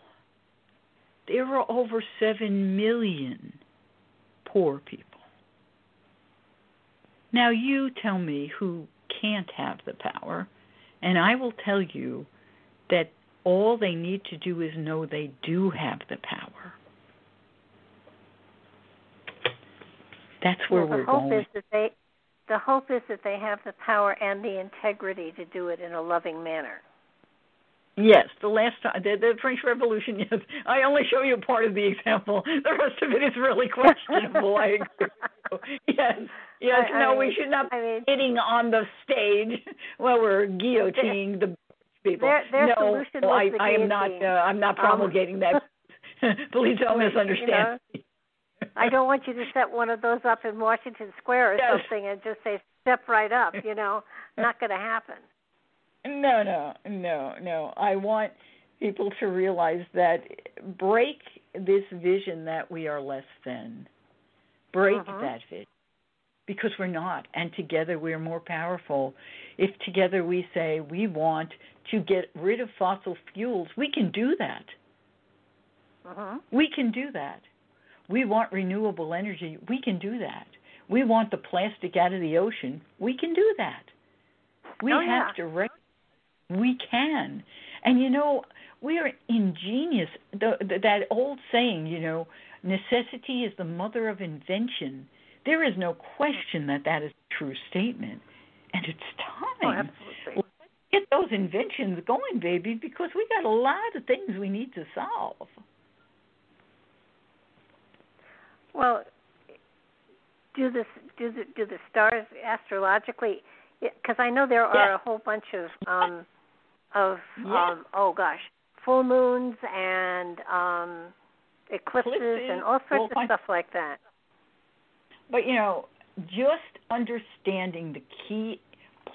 S2: there are over 7 million poor people. Now, you tell me who can't have the power, and I will tell you that all they need to do is know they do have the power. That's where
S1: well,
S2: we're
S1: hope
S2: going.
S1: Is that they, the hope is that they have the power and the integrity to do it in a loving manner.
S2: Yes, the last time the, the French Revolution. Yes, I only show you part of the example. The rest of it is really questionable. I agree. Yes, yes. I, no, I we should not
S1: I mean,
S2: be sitting on the stage while we're guillotining the people.
S1: Their, their
S2: no, I, I am not. Uh, I'm not um, promulgating um, that. Please don't misunderstand.
S1: You know, I don't want you to set one of those up in Washington Square or
S2: yes.
S1: something and just say step right up. You know, not going to happen.
S2: No, no, no, no. I want people to realize that break this vision that we are less than. Break
S1: uh-huh.
S2: that vision. Because we're not. And together we're more powerful. If together we say we want to get rid of fossil fuels, we can do that.
S1: Uh-huh.
S2: We can do that. We want renewable energy. We can do that. We want the plastic out of the ocean. We can do that. We
S1: oh,
S2: have
S1: yeah.
S2: to recognize we can. And you know, we are ingenious. The, the, that old saying, you know, necessity is the mother of invention. There is no question that that is a true statement. And it's
S1: time. Oh,
S2: Let's get those inventions going, baby, because we got a lot of things we need to solve.
S1: Well, do the do the do the stars astrologically? Because I know there are
S2: yeah.
S1: a whole bunch of um, of
S2: yeah.
S1: um oh gosh full moons and um eclipses,
S2: eclipses
S1: and all sorts
S2: of
S1: stuff like that
S2: but you know just understanding the key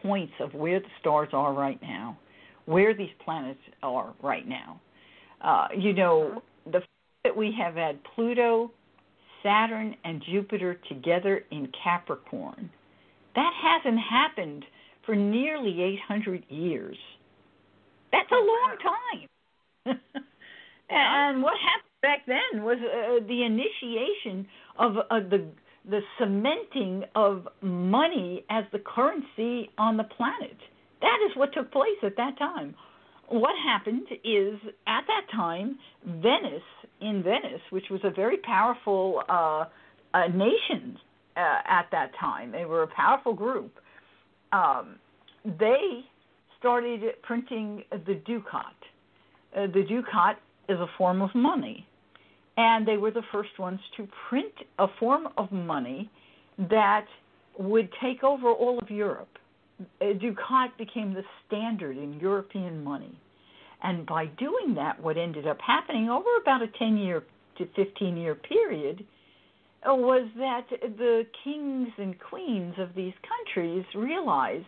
S2: points of where the stars are right now where these planets are right now uh you know mm-hmm. the fact that we have had pluto saturn and jupiter together in capricorn that hasn't happened for nearly 800 years that's a long time. and what happened back then was uh, the initiation of uh, the the cementing of money as the currency on the planet. That is what took place at that time. What happened is at that time, Venice in Venice, which was a very powerful uh, uh, nation uh, at that time, they were a powerful group. Um, they started printing the ducat. Uh, the ducat is a form of money, and they were the first ones to print a form of money that would take over all of Europe. A ducat became the standard in European money. And by doing that, what ended up happening over about a 10 year to 15 year period, was that the kings and queens of these countries realized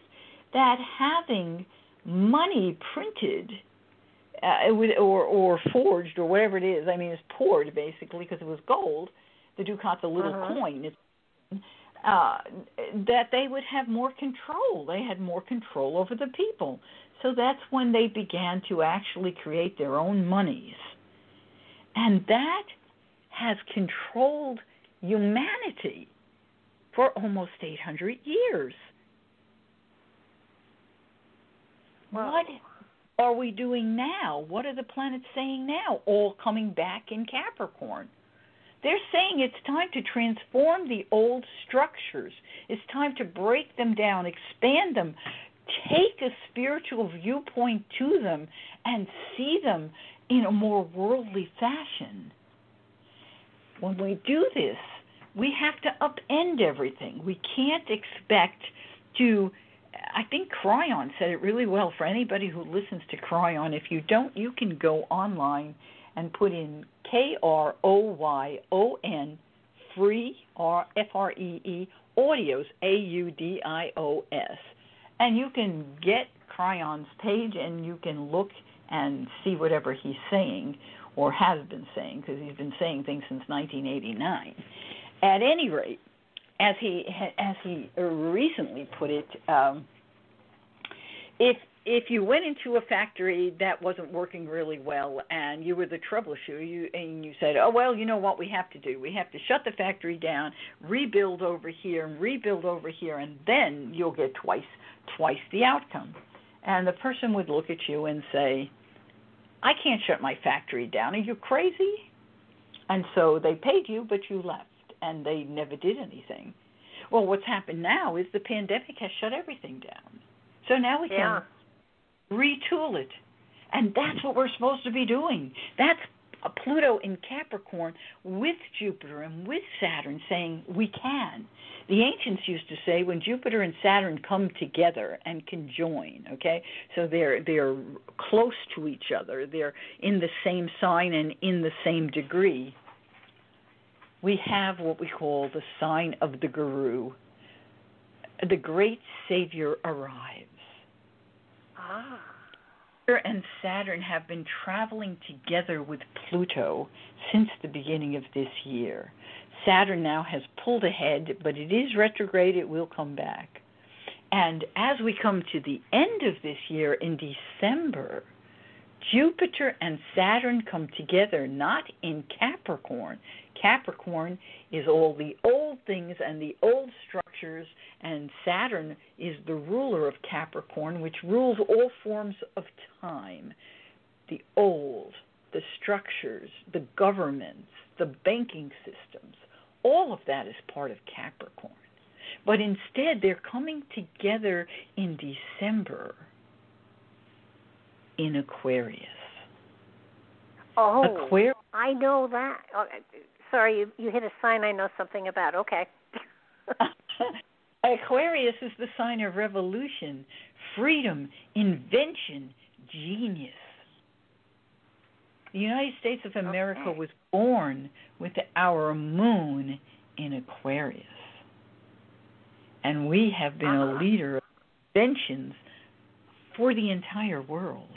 S2: that having money printed uh, or or forged or whatever it is, I mean, it's poured basically because it was gold. The ducat's a little
S1: uh-huh.
S2: coin. It's, uh, that they would have more control. They had more control over the people. So that's when they began to actually create their own monies. And that has controlled humanity for almost 800 years.
S1: Well,
S2: what are we doing now? What are the planets saying now? All coming back in Capricorn. They're saying it's time to transform the old structures. It's time to break them down, expand them, take a spiritual viewpoint to them, and see them in a more worldly fashion. When we do this, we have to upend everything. We can't expect to. I think Kryon said it really well for anybody who listens to Kryon. If you don't, you can go online and put in K R O Y O N free R F R E E audios A U D I O S, and you can get Kryon's page and you can look and see whatever he's saying or has been saying because he's been saying things since 1989. At any rate, as he as he recently put it, um, if if you went into a factory that wasn't working really well and you were the troubleshooter you and you said oh well you know what we have to do? We have to shut the factory down rebuild over here and rebuild over here and then you'll get twice twice the outcome. And the person would look at you and say i can't shut my factory down. Are you crazy? And so they paid you but you left and they never did anything well what's happened now is the pandemic has shut everything down so now we can retool it. And that's what we're supposed to be doing. That's Pluto in Capricorn with Jupiter and with Saturn saying we can. The ancients used to say when Jupiter and Saturn come together and conjoin, okay? So they're they're close to each other. They're in the same sign and in the same degree. We have what we call the sign of the guru. The great savior arrives.
S1: Ah.
S2: Jupiter and Saturn have been traveling together with Pluto since the beginning of this year. Saturn now has pulled ahead, but it is retrograde, it will come back. And as we come to the end of this year in December, Jupiter and Saturn come together not in Capricorn. Capricorn is all the old things and the old structures, and Saturn is the ruler of Capricorn, which rules all forms of time the old, the structures, the governments, the banking systems. All of that is part of Capricorn. But instead, they're coming together in December in Aquarius.
S1: Oh,
S2: Aquarius.
S1: I know that. Oh, sorry, you you hit a sign I know something about. Okay.
S2: Aquarius is the sign of revolution, freedom, invention, genius. The United States of America
S1: Okay.
S2: was born with our moon in Aquarius. And we have been
S1: Uh-huh.
S2: a leader of inventions for the entire world.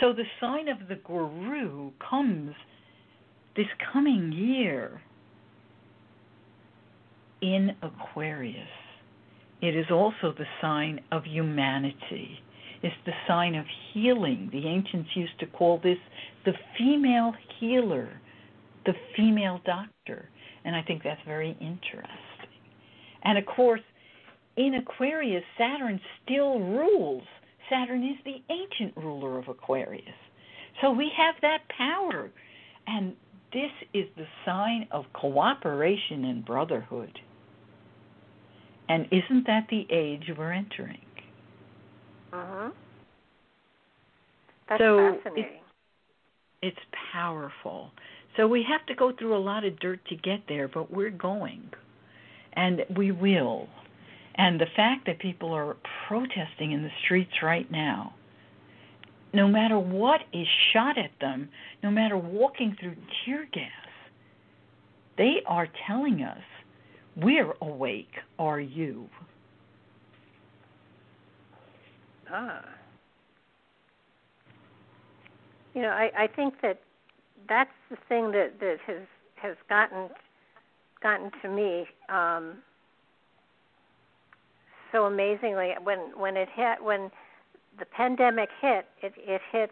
S2: So the sign of the guru comes this coming year in Aquarius. It is also the sign of humanity. It's the sign of healing. The ancients used to call this the female healer, the female doctor. And I think that's very interesting. And of course, in Aquarius, Saturn still rules. Saturn is the ancient ruler of Aquarius. So we have that power. And this is the sign of cooperation and brotherhood. And isn't that the age we're entering?
S1: Mhm. That's
S2: So,
S1: fascinating.
S2: It's powerful. So we have to go through a lot of dirt to get there, but we're going. And we will. And the fact that people are protesting in the streets right now, no matter what is shot at them, no matter walking through tear gas, They are telling us, we're awake, are you?
S1: Ah. You know, I, I think that that's the thing that, that has has gotten gotten to me um, so amazingly when when it hit when the pandemic hit it it hit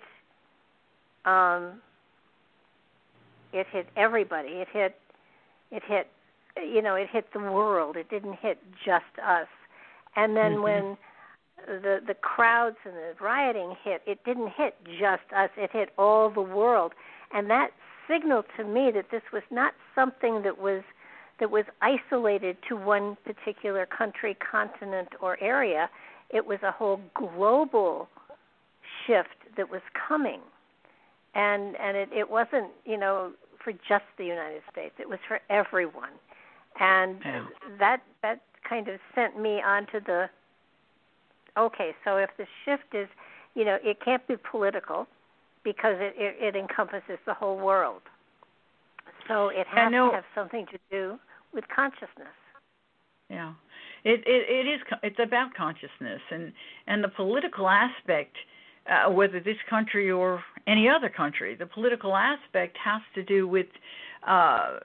S1: um, it hit everybody. It hit it hit you know it hit the world. It didn't hit just us. And then mm-hmm. when the the crowds and the rioting hit it didn't hit just us. It hit all the world. And that signaled to me that this was not something that was that was isolated to one particular country continent or area it was a whole global shift that was coming and and it it wasn't you know for just the United States it was for everyone and yeah. that that kind of sent me onto the okay, so if the shift is, you know, it can't be political because it, it, it encompasses the whole world. So it has to have something to do with consciousness.
S2: Yeah, it it, it is. It's about consciousness and and the political aspect. Uh, whether this country or any other country, the political aspect has to do with uh,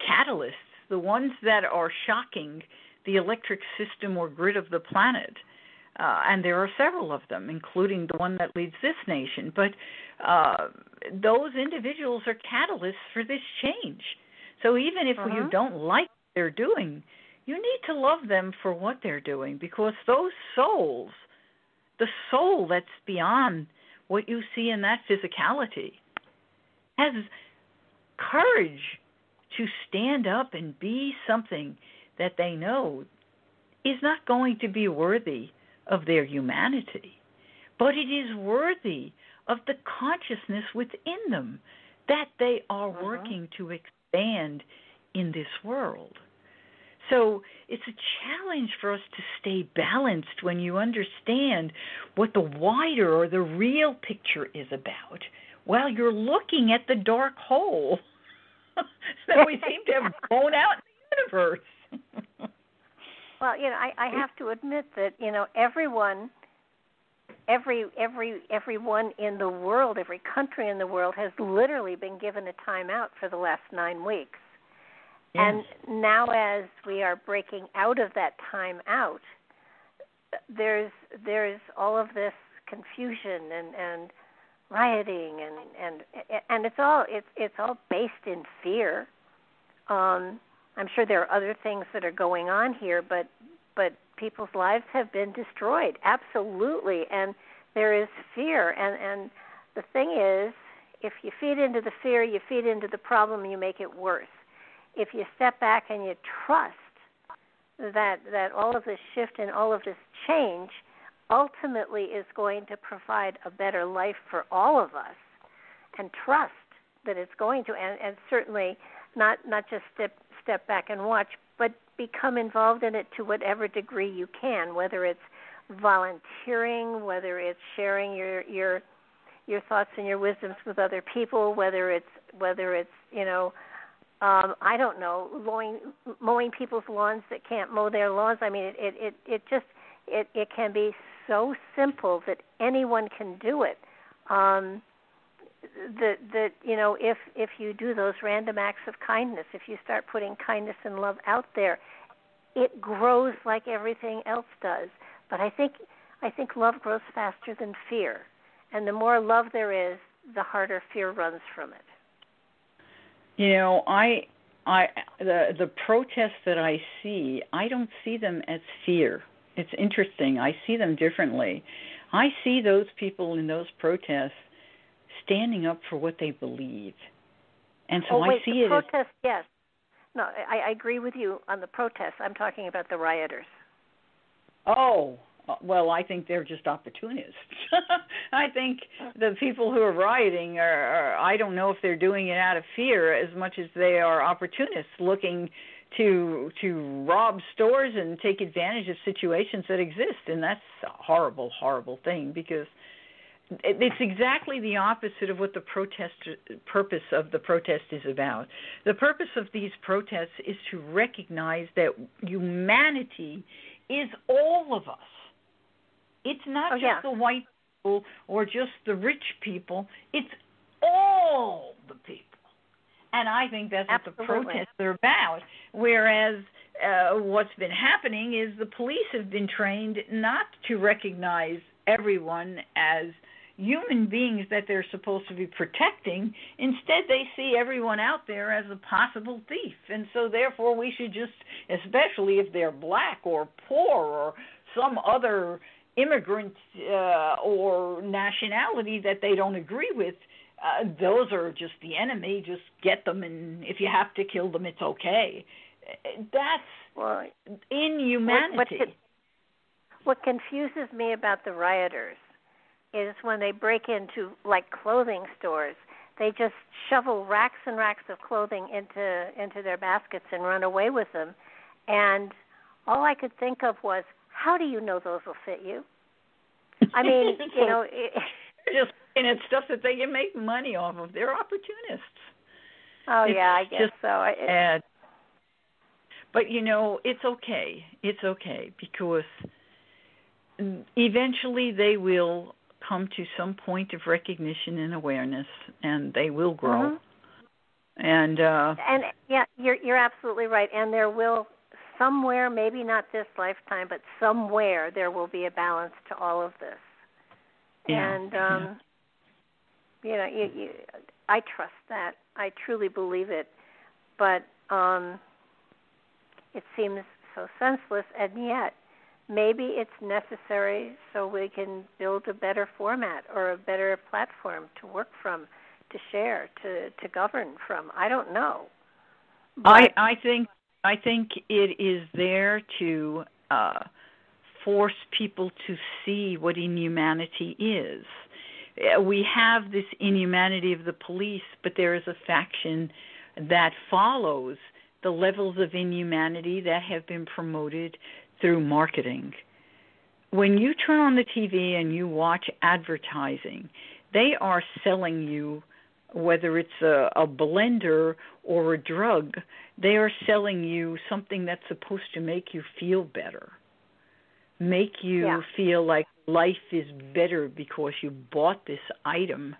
S2: catalysts, the ones that are shocking the electric system or grid of the planet. Uh, and there are several of them, including the one that leads this nation. But uh, those individuals are catalysts for this change. So even if uh-huh. you don't like what they're doing, you need to love them for what they're doing because those souls, the soul that's beyond what you see in that physicality, has courage to stand up and be something that they know is not going to be worthy of their humanity, but it is worthy of the consciousness within them that they are uh-huh. working to in this world. So it's a challenge for us to stay balanced when you understand what the wider or the real picture is about while you're looking at the dark hole that we seem to have blown out in the universe.
S1: well, you know, I, I have to admit that you know everyone, every every everyone in the world, every country in the world has literally been given a timeout for the last nine weeks. Yes. And now, as we are breaking out of that time out, there's there's all of this confusion and and rioting and and and it's all it's it's all based in fear. Um, I'm sure there are other things that are going on here, but but people's lives have been destroyed absolutely, and there is fear. And and the thing is, if you feed into the fear, you feed into the problem, you make it worse. If you step back and you trust that that all of this shift and all of this change ultimately is going to provide a better life for all of us, and trust that it's going to, and, and certainly not not just step step back and watch, become involved in it to whatever degree you can, whether it's volunteering, whether it's sharing your your your thoughts and your wisdoms with other people, whether it's whether it's you know um, I don't know mowing mowing people's lawns that can't mow their lawns. I mean, it it it, it just it it can be so simple that anyone can do it. Um, that that you know if if you do those random acts of kindness if you start putting kindness and love out there it grows like everything else does. But i think i think love grows faster than fear. And the more love there is the harder fear runs from it.
S2: You know i i the the protests that i see i don't see them as fear. It's interesting. I see them differently. I see those people in those protests standing up for what they believe. And so
S1: oh, wait,
S2: I see
S1: the
S2: it
S1: protest, yes. No, I, I agree with you on the protests. I'm talking about the rioters.
S2: Oh, well, I think they're just opportunists. I think the people who are rioting are, are, I don't know if they're doing it out of fear as much as they are opportunists looking to to rob stores and take advantage of situations that exist and that's a horrible horrible thing because it's exactly the opposite of what the protest purpose of the protest is about. The purpose of these protests is to recognize that humanity is all of us. It's not
S1: oh,
S2: just
S1: yeah.
S2: the white people or just the rich people. It's all the people. And I think that's
S1: Absolutely.
S2: what the protests are about. Whereas uh, what's been happening is the police have been trained not to recognize everyone as human beings that they're supposed to be protecting. Instead, they see everyone out there as a possible thief. And so, therefore, we should just, especially if they're black or poor or some other immigrant uh, or nationality that they don't agree with, uh, those are just the enemy. Just get them, and if you have to kill them, it's okay. That's
S1: well,
S2: inhumanity.
S1: What, what, what confuses me about the rioters is when they break into like clothing stores, they just shovel racks and racks of clothing into into their baskets and run away with them. And all I could think of was, how do you know those will fit you? I mean, you know, it,
S2: just and it's stuff that they can make money off of. They're opportunists.
S1: Oh
S2: it's
S1: yeah, I guess so. I,
S2: and, but you know, it's okay. It's okay because eventually they will come to some point of recognition and awareness, and they will grow.
S1: Mm-hmm.
S2: And uh,
S1: and yeah, you're you're absolutely right. And there will somewhere, maybe not this lifetime, but somewhere there will be a balance to all of this.
S2: Yeah,
S1: and um,
S2: yeah.
S1: you know, you, you, I trust that. I truly believe it, but um, it seems so senseless, and yet maybe it's necessary so we can build a better format or a better platform to work from, to share, to to govern from. I don't know. But
S2: I I think I think it is there to uh, force people to see what inhumanity is. Uh, We have this inhumanity of the police, but there is a faction that follows the levels of inhumanity that have been promoted through marketing. When you turn on the TV and you watch advertising, they are selling you whether it's a, a blender or a drug, they are selling you something that's supposed to make you feel better, make you
S1: Yeah.
S2: feel like life is better because you bought this item.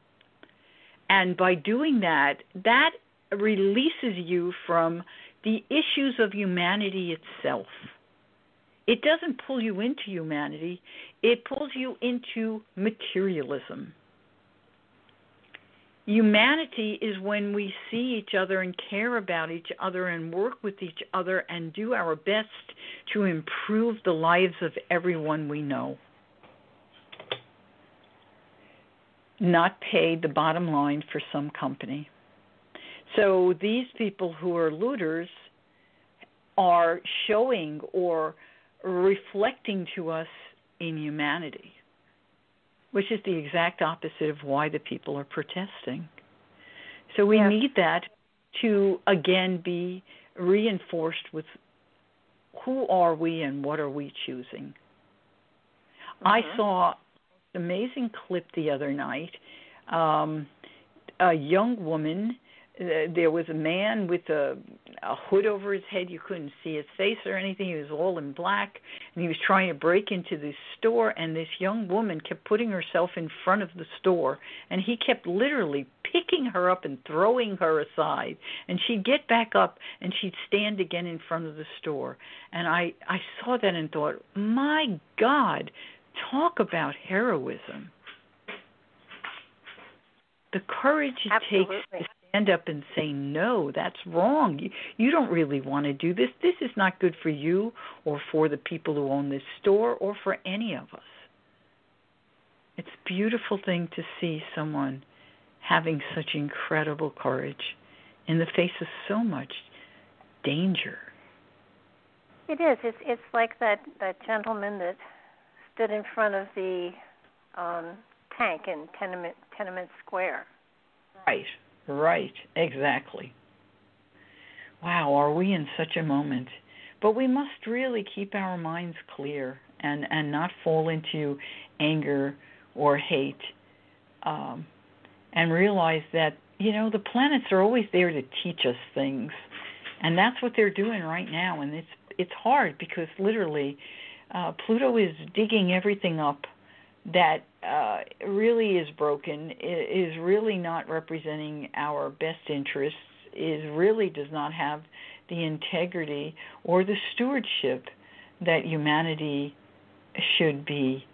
S2: And by doing that, that releases you from the issues of humanity itself. It doesn't pull you into humanity, it pulls you into materialism. Humanity is when we see each other and care about each other and work with each other and do our best to improve the lives of everyone we know. Not pay the bottom line for some company. So these people who are looters are showing or reflecting to us in humanity, which is the exact opposite of why the people are protesting. So we
S1: Yeah.
S2: need that to again be reinforced with who are we and what are we choosing. I
S1: Mhm.
S2: saw an amazing clip the other night. Um, a young woman Uh, there was a man with a, a hood over his head. You couldn't see his face or anything. He was all in black, and he was trying to break into this store. And this young woman kept putting herself in front of the store, and he kept literally picking her up and throwing her aside. And she'd get back up, and she'd stand again in front of the store. And I I saw that and thought, my God, talk about heroism. The courage it
S1: Absolutely.
S2: takes to stand up and say no that's wrong. You, you don't really want to do this. This is not good for you or for the people who own this store or for any of us. It's a beautiful thing to see someone having such incredible courage in the face of so much danger.
S1: It is. It's it's like that that gentleman that stood in front of the um tank in Tiananmen Tiananmen Square.
S2: right right exactly wow are we in such a moment but we must really keep our minds clear and and not fall into anger or hate um, and realize that you know the planets are always there to teach us things, and that's what they're doing right now. And it's it's hard because literally, uh, Pluto is digging everything up that uh, really is broken, is really not representing our best interests, is really does not have the integrity or the stewardship that humanity should be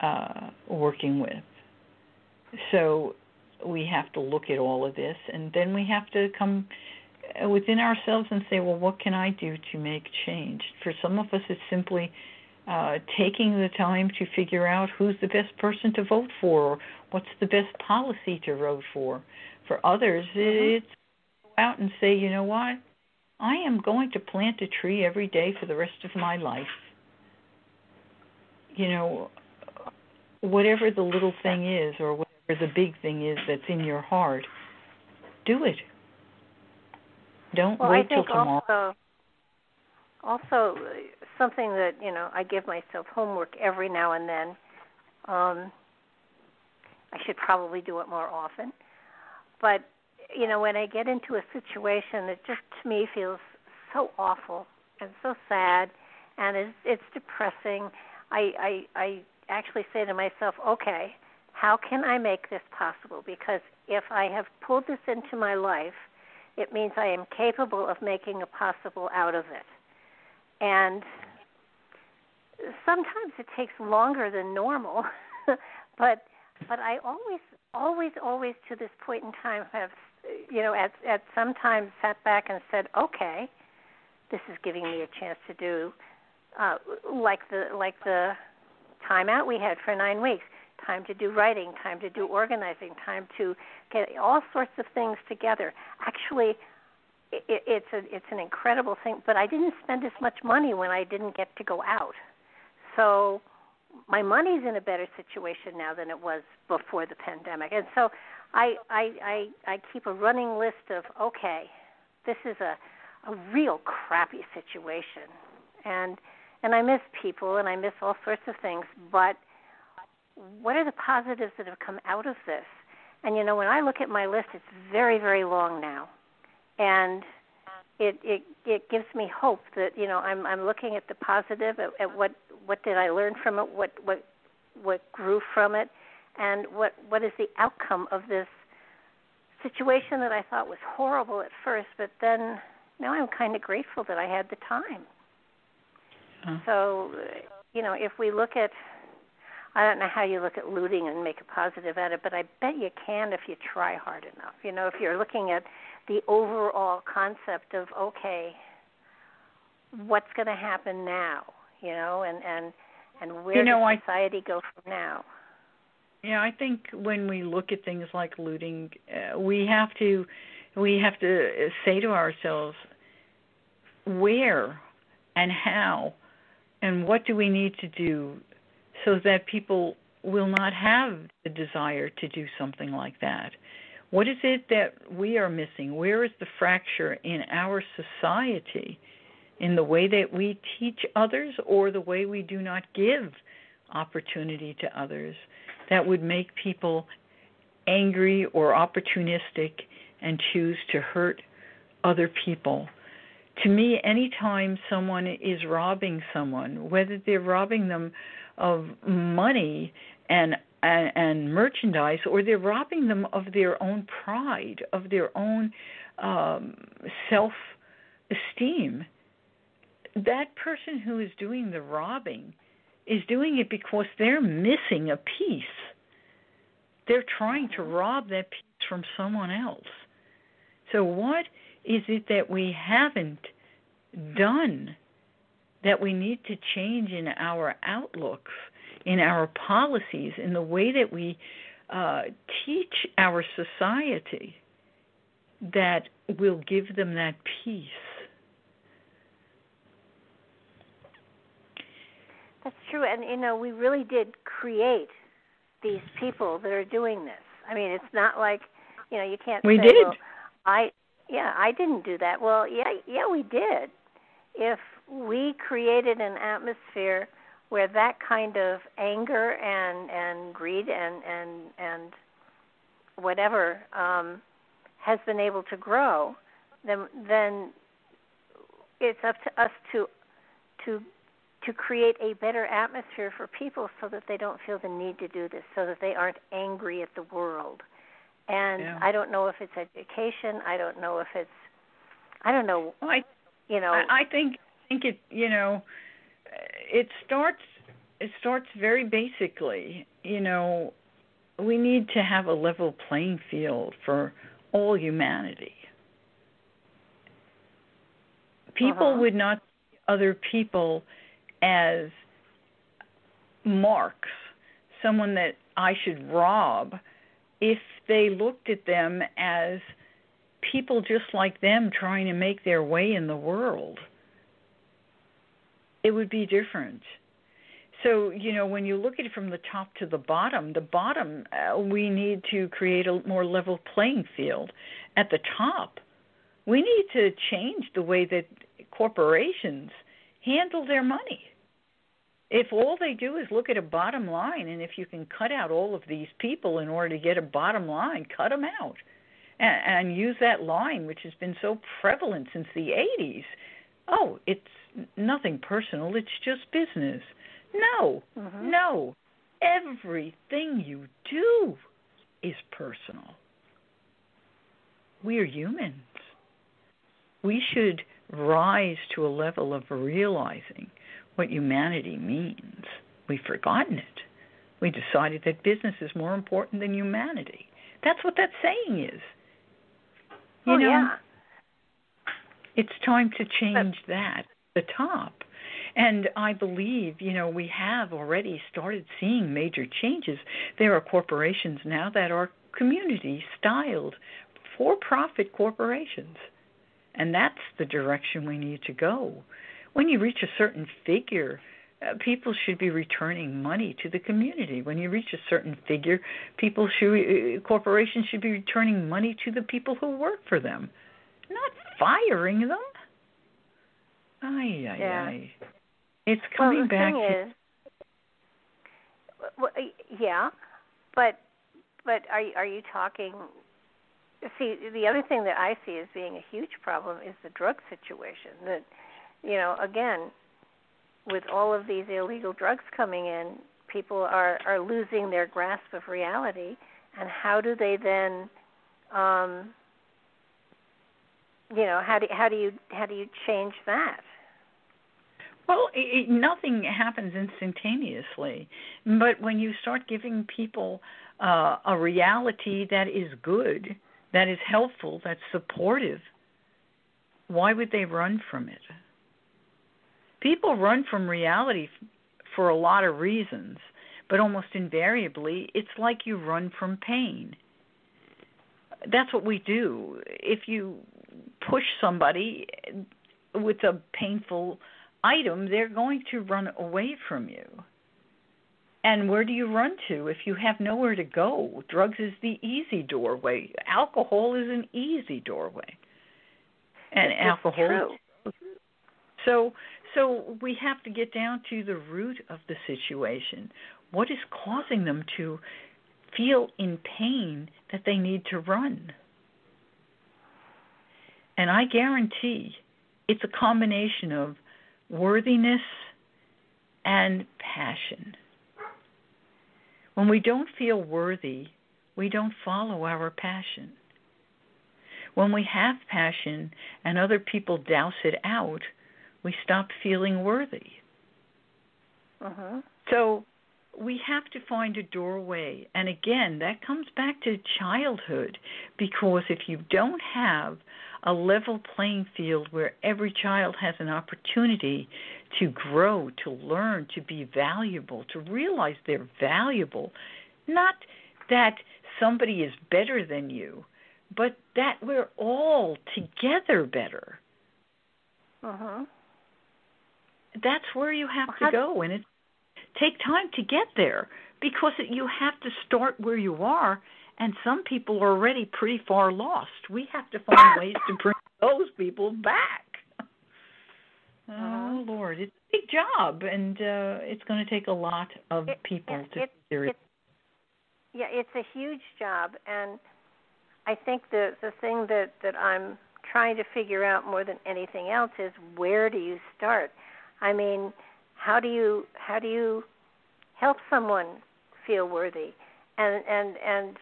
S2: uh, working with. So we have to look at all of this, and then we have to come within ourselves and say, well, what can I do to make change? For some of us, it's simply uh, taking the time to figure out who's the best person to vote for, or what's the best policy to vote for. For others, mm-hmm. it's go out and say, you know what, I am going to plant a tree every day for the rest of my life. You know, whatever the little thing is, or whatever the big thing is that's in your heart, do it. Don't
S1: well,
S2: wait
S1: till
S2: tomorrow.
S1: Also, also something that you know I give myself homework every now and then. Um, I should probably do it more often, but you know when I get into a situation that just to me feels so awful and so sad, and it's, it's depressing. I, I I actually say to myself, okay, how can I make this possible? Because if I have pulled this into my life, it means I am capable of making a possible out of it. And sometimes it takes longer than normal, but but I always always always to this point in time have you know at at some time sat back and said, okay, this is giving me a chance to do uh, like the like the time out we had for nine weeks. Time to do writing time to do organizing time to get all sorts of things together. Actually it, it's a it's an incredible thing but i didn't spend as much money when i didn't get to go out so my money's in a better situation now than it was before the pandemic. And so I I I, I keep a running list of okay, this is a a real crappy situation. And and I miss people and I miss all sorts of things, but what are the positives that have come out of this? And you know, when I look at my list, it's very, very long now. And it it it gives me hope that you know I'm I'm looking at the positive at, at what what did I learn from it what what what grew from it and what what is the outcome of this situation that I thought was horrible at first but then now I'm kind of grateful that I had the time
S2: huh.
S1: so you know if we look at I don't know how you look at looting and make a positive at it, but I bet you can if you try hard enough. You know, if you're looking at the overall concept of okay, what's going to happen now, you know, and and and where
S2: you know,
S1: does society I, go from now?
S2: Yeah, I think when we look at things like looting, uh, we have to we have to say to ourselves where and how and what do we need to do so that people will not have the desire to do something like that. What is it that we are missing? Where is the fracture in our society in the way that we teach others or the way we do not give opportunity to others that would make people angry or opportunistic and choose to hurt other people? To me, anytime someone is robbing someone, whether they're robbing them of money and and, and merchandise, or they're robbing them of their own pride, of their own um, self esteem. That person who is doing the robbing is doing it because they're missing a piece. They're trying to rob that piece from someone else. So, what is it that we haven't done that we need to change in our outlooks? In our policies, in the way that we uh, teach our society that will give them that peace.
S1: That's true, and you know we really did create these people that are doing this. I mean, it's not like you know you can't.
S2: We
S1: say,
S2: did.
S1: Well, I yeah, I didn't do that. Well, yeah, yeah, we did. If we created an atmosphere where that kind of anger and and greed and and and whatever um, has been able to grow, then then it's up to us to to to create a better atmosphere for people so that they don't feel the need to do this, so that they aren't angry at the world. And
S2: yeah.
S1: I don't know if it's education. I don't know if it's I don't know.
S2: Well, I,
S1: you know,
S2: I, I think think it. You know, it starts. It starts very basically. You know, we need to have a level playing field for all humanity. People
S1: uh-huh.
S2: would not see other people as marks, someone that I should rob, if they looked at them as people just like them trying to make their way in the world. It would be different. So, you know, when you look at it from the top to the bottom, the bottom, uh, we need to create a more level playing field. At the top, we need to change the way that corporations handle their money. If all they do is look at a bottom line, and if you can cut out all of these people in order to get a bottom line, cut them out and, and use that line, which has been so prevalent since the 80s. Oh, it's nothing personal, it's just business. No,
S1: mm-hmm.
S2: no. Everything you do is personal. We are humans. We should rise to a level of realizing what humanity means. We've forgotten it. We decided that business is more important than humanity. That's what that saying is. You
S1: oh,
S2: know,
S1: yeah.
S2: it's time to change but, that, the top. And I believe, you know, we have already started seeing major changes. There are corporations now that are community styled for profit corporations. And that's the direction we need to go. When you reach a certain figure, uh, people should be returning money to the community. When you reach a certain figure, people should uh, corporations should be returning money to the people who work for them, not firing them. Ay ay
S1: yeah.
S2: ay. It's coming
S1: well, the
S2: back.
S1: Thing
S2: to,
S1: is, well, yeah, but but are are you talking? See, the other thing that I see as being a huge problem is the drug situation. That you know, again, with all of these illegal drugs coming in, people are are losing their grasp of reality, and how do they then, um, you know, how do how do you how do you change that?
S2: Well, it, nothing happens instantaneously, but when you start giving people uh, a reality that is good, that is helpful, that's supportive, why would they run from it? people run from reality for a lot of reasons, but almost invariably, it's like you run from pain. That's what we do. If you push somebody with a painful item, they're going to run away from you. And where do you run to if you have nowhere to go? Drugs is the easy doorway. Alcohol is an easy doorway. And
S1: it's
S2: alcohol
S1: true.
S2: So so we have to get down to the root of the situation. What is causing them to feel in pain that they need to run? And I guarantee it's a combination of worthiness and passion. When we don't feel worthy, we don't follow our passion. When we have passion and other people douse it out, we stop feeling worthy.
S1: Uh-huh.
S2: So we have to find a doorway. And again, that comes back to childhood because if you don't have a level playing field where every child has an opportunity to grow, to learn, to be valuable, to realize they're valuable, not that somebody is better than you, but that we're all together better.
S1: Uh-huh
S2: that's where you have to go and it take time to get there because you have to start where you are and some people are already pretty far lost we have to find ways to bring those people back oh uh-huh. lord it's a big job and uh it's going to take a lot of
S1: it,
S2: people
S1: it,
S2: to
S1: it,
S2: figure it
S1: yeah, it's a huge job, and I think the the thing that that I'm trying to figure out more than anything else is where do you start? I mean, how do you how do you help someone feel worthy? And and and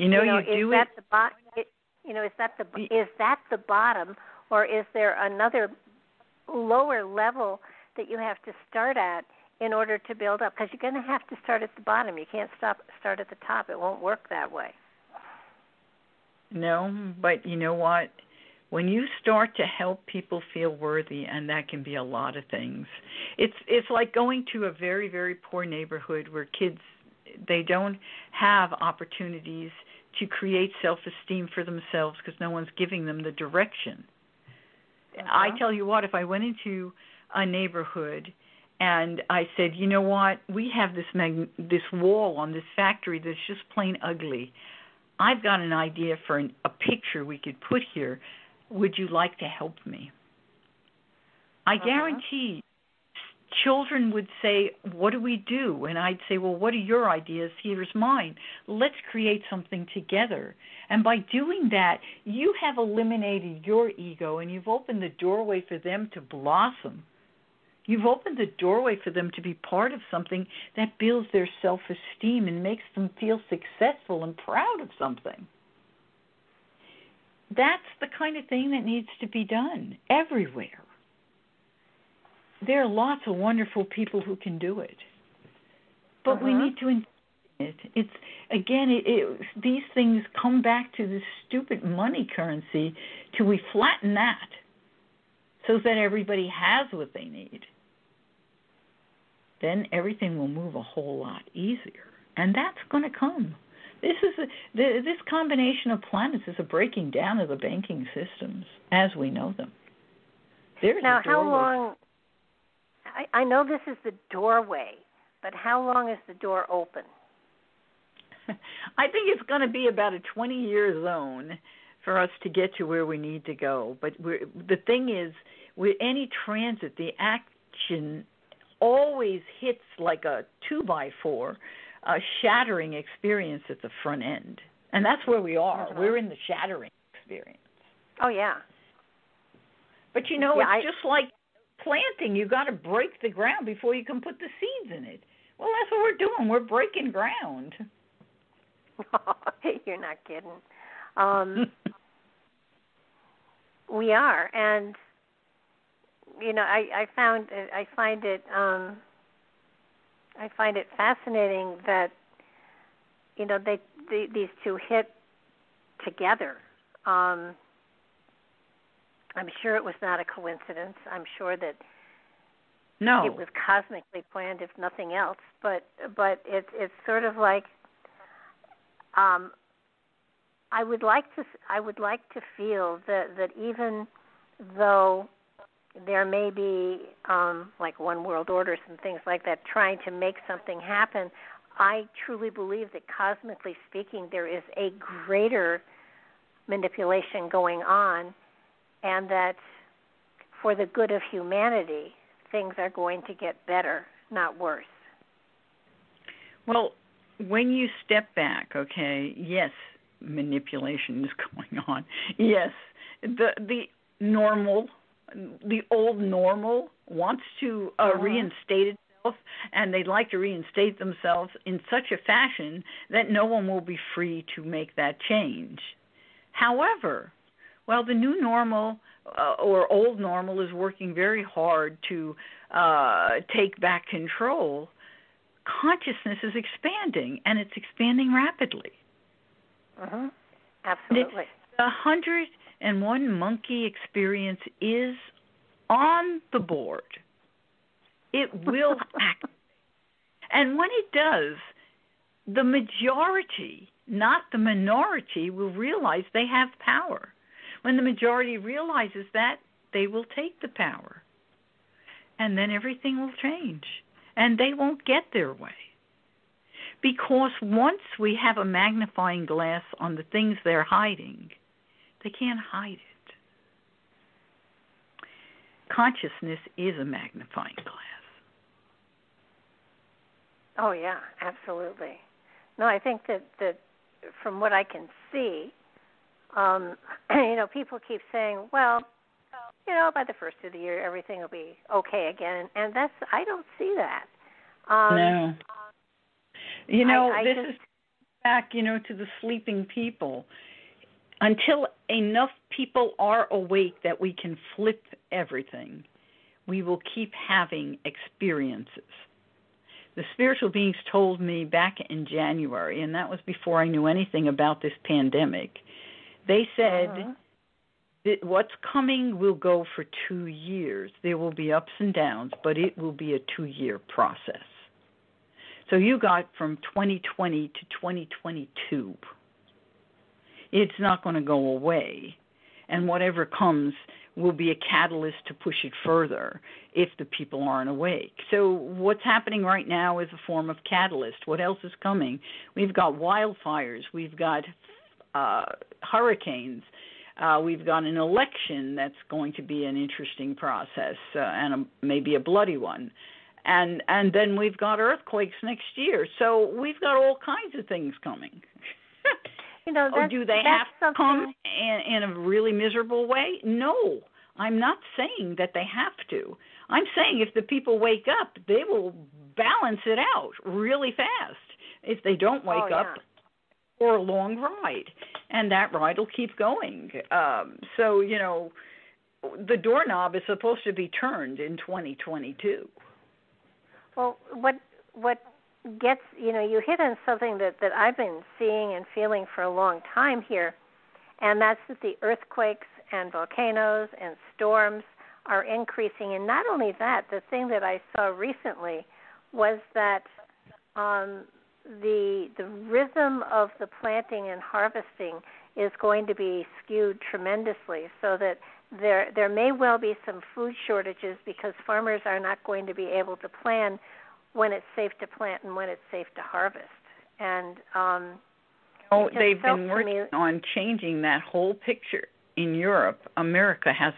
S2: you know,
S1: you, know,
S2: you do
S1: is that
S2: it.
S1: the bot? You know, is that the is that the bottom, or is there another lower level that you have to start at in order to build up? Because you're going to have to start at the bottom. You can't stop start at the top. It won't work that way.
S2: No, but you know what? When you start to help people feel worthy, and that can be a lot of things. It's it's like going to a very very poor neighborhood where kids they don't have opportunities to create self-esteem for themselves because no one's giving them the direction.
S1: Uh-huh.
S2: I tell you what, if I went into a neighborhood and I said, you know what, we have this mag- this wall on this factory that's just plain ugly. I've got an idea for an, a picture we could put here. Would you like to help me? I
S1: uh-huh.
S2: guarantee children would say, What do we do? And I'd say, Well, what are your ideas? Here's mine. Let's create something together. And by doing that, you have eliminated your ego and you've opened the doorway for them to blossom. You've opened the doorway for them to be part of something that builds their self esteem and makes them feel successful and proud of something. That's the kind of thing that needs to be done everywhere. There are lots of wonderful people who can do it. But
S1: uh-huh.
S2: we need to in it. It's again it, it, these things come back to this stupid money currency till we flatten that so that everybody has what they need. Then everything will move a whole lot easier. And that's going to come. This is a, the, this combination of planets is a breaking down of the banking systems as we know them. There's
S1: now, how long? I, I know this is the doorway, but how long is the door open?
S2: I think it's going to be about a 20 year zone for us to get to where we need to go. But we're, the thing is, with any transit, the action always hits like a two by four, a shattering experience at the front end, and that's where we are.
S1: Mm-hmm.
S2: We're in the shattering experience.
S1: Oh yeah.
S2: But you know,
S1: Yeah,
S2: it's
S1: I-
S2: just like planting. You got to break the ground before you can put the seeds in it. Well, that's what we're doing. We're breaking ground.
S1: You're not kidding. Um, we are, and you know, I, I found I find it um, I find it fascinating that you know they, they these two hit together. Um, I'm sure it was not a coincidence. I'm sure that
S2: no,
S1: it was cosmically planned, if nothing else. But but it's it's sort of like um, I would like to I would like to feel that that even though there may be um, like one world orders and things like that trying to make something happen, I truly believe that cosmically speaking there is a greater manipulation going on, and that for the good of humanity, things are going to get better, not worse.
S2: Well, when you step back, okay, yes, manipulation is going on. Yes, the the normal, the old normal wants to uh,
S1: Uh-huh.
S2: reinstate itself, and they'd like to reinstate themselves in such a fashion that no one will be free to make that change. However, while the new normal uh, or old normal is working very hard to uh, take back control, consciousness is expanding and it's expanding rapidly.
S1: hmm Absolutely.
S2: The 101 monkey experience is on the board. It will act. And when it does, the majority, not the minority, will realize they have power. When the majority realizes that, they will take the power. And then everything will change. And they won't get their way. Because once we have a magnifying glass on the things they're hiding, they can't hide it. Consciousness is a magnifying glass.
S1: Oh yeah, absolutely. No, I think that that from what I can see, um, you know, people keep saying, well, you know, by the first of the year everything will be okay again, and that's I don't see that. Um,
S2: no. You know,
S1: I, I
S2: this
S1: just,
S2: is back, you know, to the sleeping people. Until enough people are awake that we can flip everything, we will keep having experiences. The spiritual beings told me back in January, and that was before I knew anything about this pandemic. They said
S1: uh-huh.
S2: that what's coming will go for two years. There will be ups and downs, but it will be a two year process. So you got from 2020 to 2022. It's not going to go away. And whatever comes will be a catalyst to push it further if the people aren't awake. So what's happening right now is a form of catalyst. What else is coming? We've got wildfires, we've got uh, hurricanes, uh, we've got an election that's going to be an interesting process uh, and a, maybe a bloody one and and then we've got earthquakes next year. So we've got all kinds of things coming.
S1: you know, that's,
S2: do they have to come in, in a really miserable way? No, I'm not saying that they have to. I'm saying if the people wake up, they will balance it out really fast. If they don't wake
S1: Oh, yeah.
S2: up, for a long ride, and that ride will keep going. Um, so you know, the doorknob is supposed to be turned in 2022.
S1: Well, what what gets you know you hit on something that that I've been seeing and feeling for a long time here, and that's that the earthquakes and volcanoes and storms are increasing. And not only that, the thing that I saw recently was that um, the the rhythm of the planting and harvesting is going to be skewed tremendously, so that there there may well be some food shortages because farmers are not going to be able to plan when it's safe to plant and when it's safe to harvest. And um,
S2: Oh, they've been
S1: to me-
S2: working on changing that whole picture in Europe. America has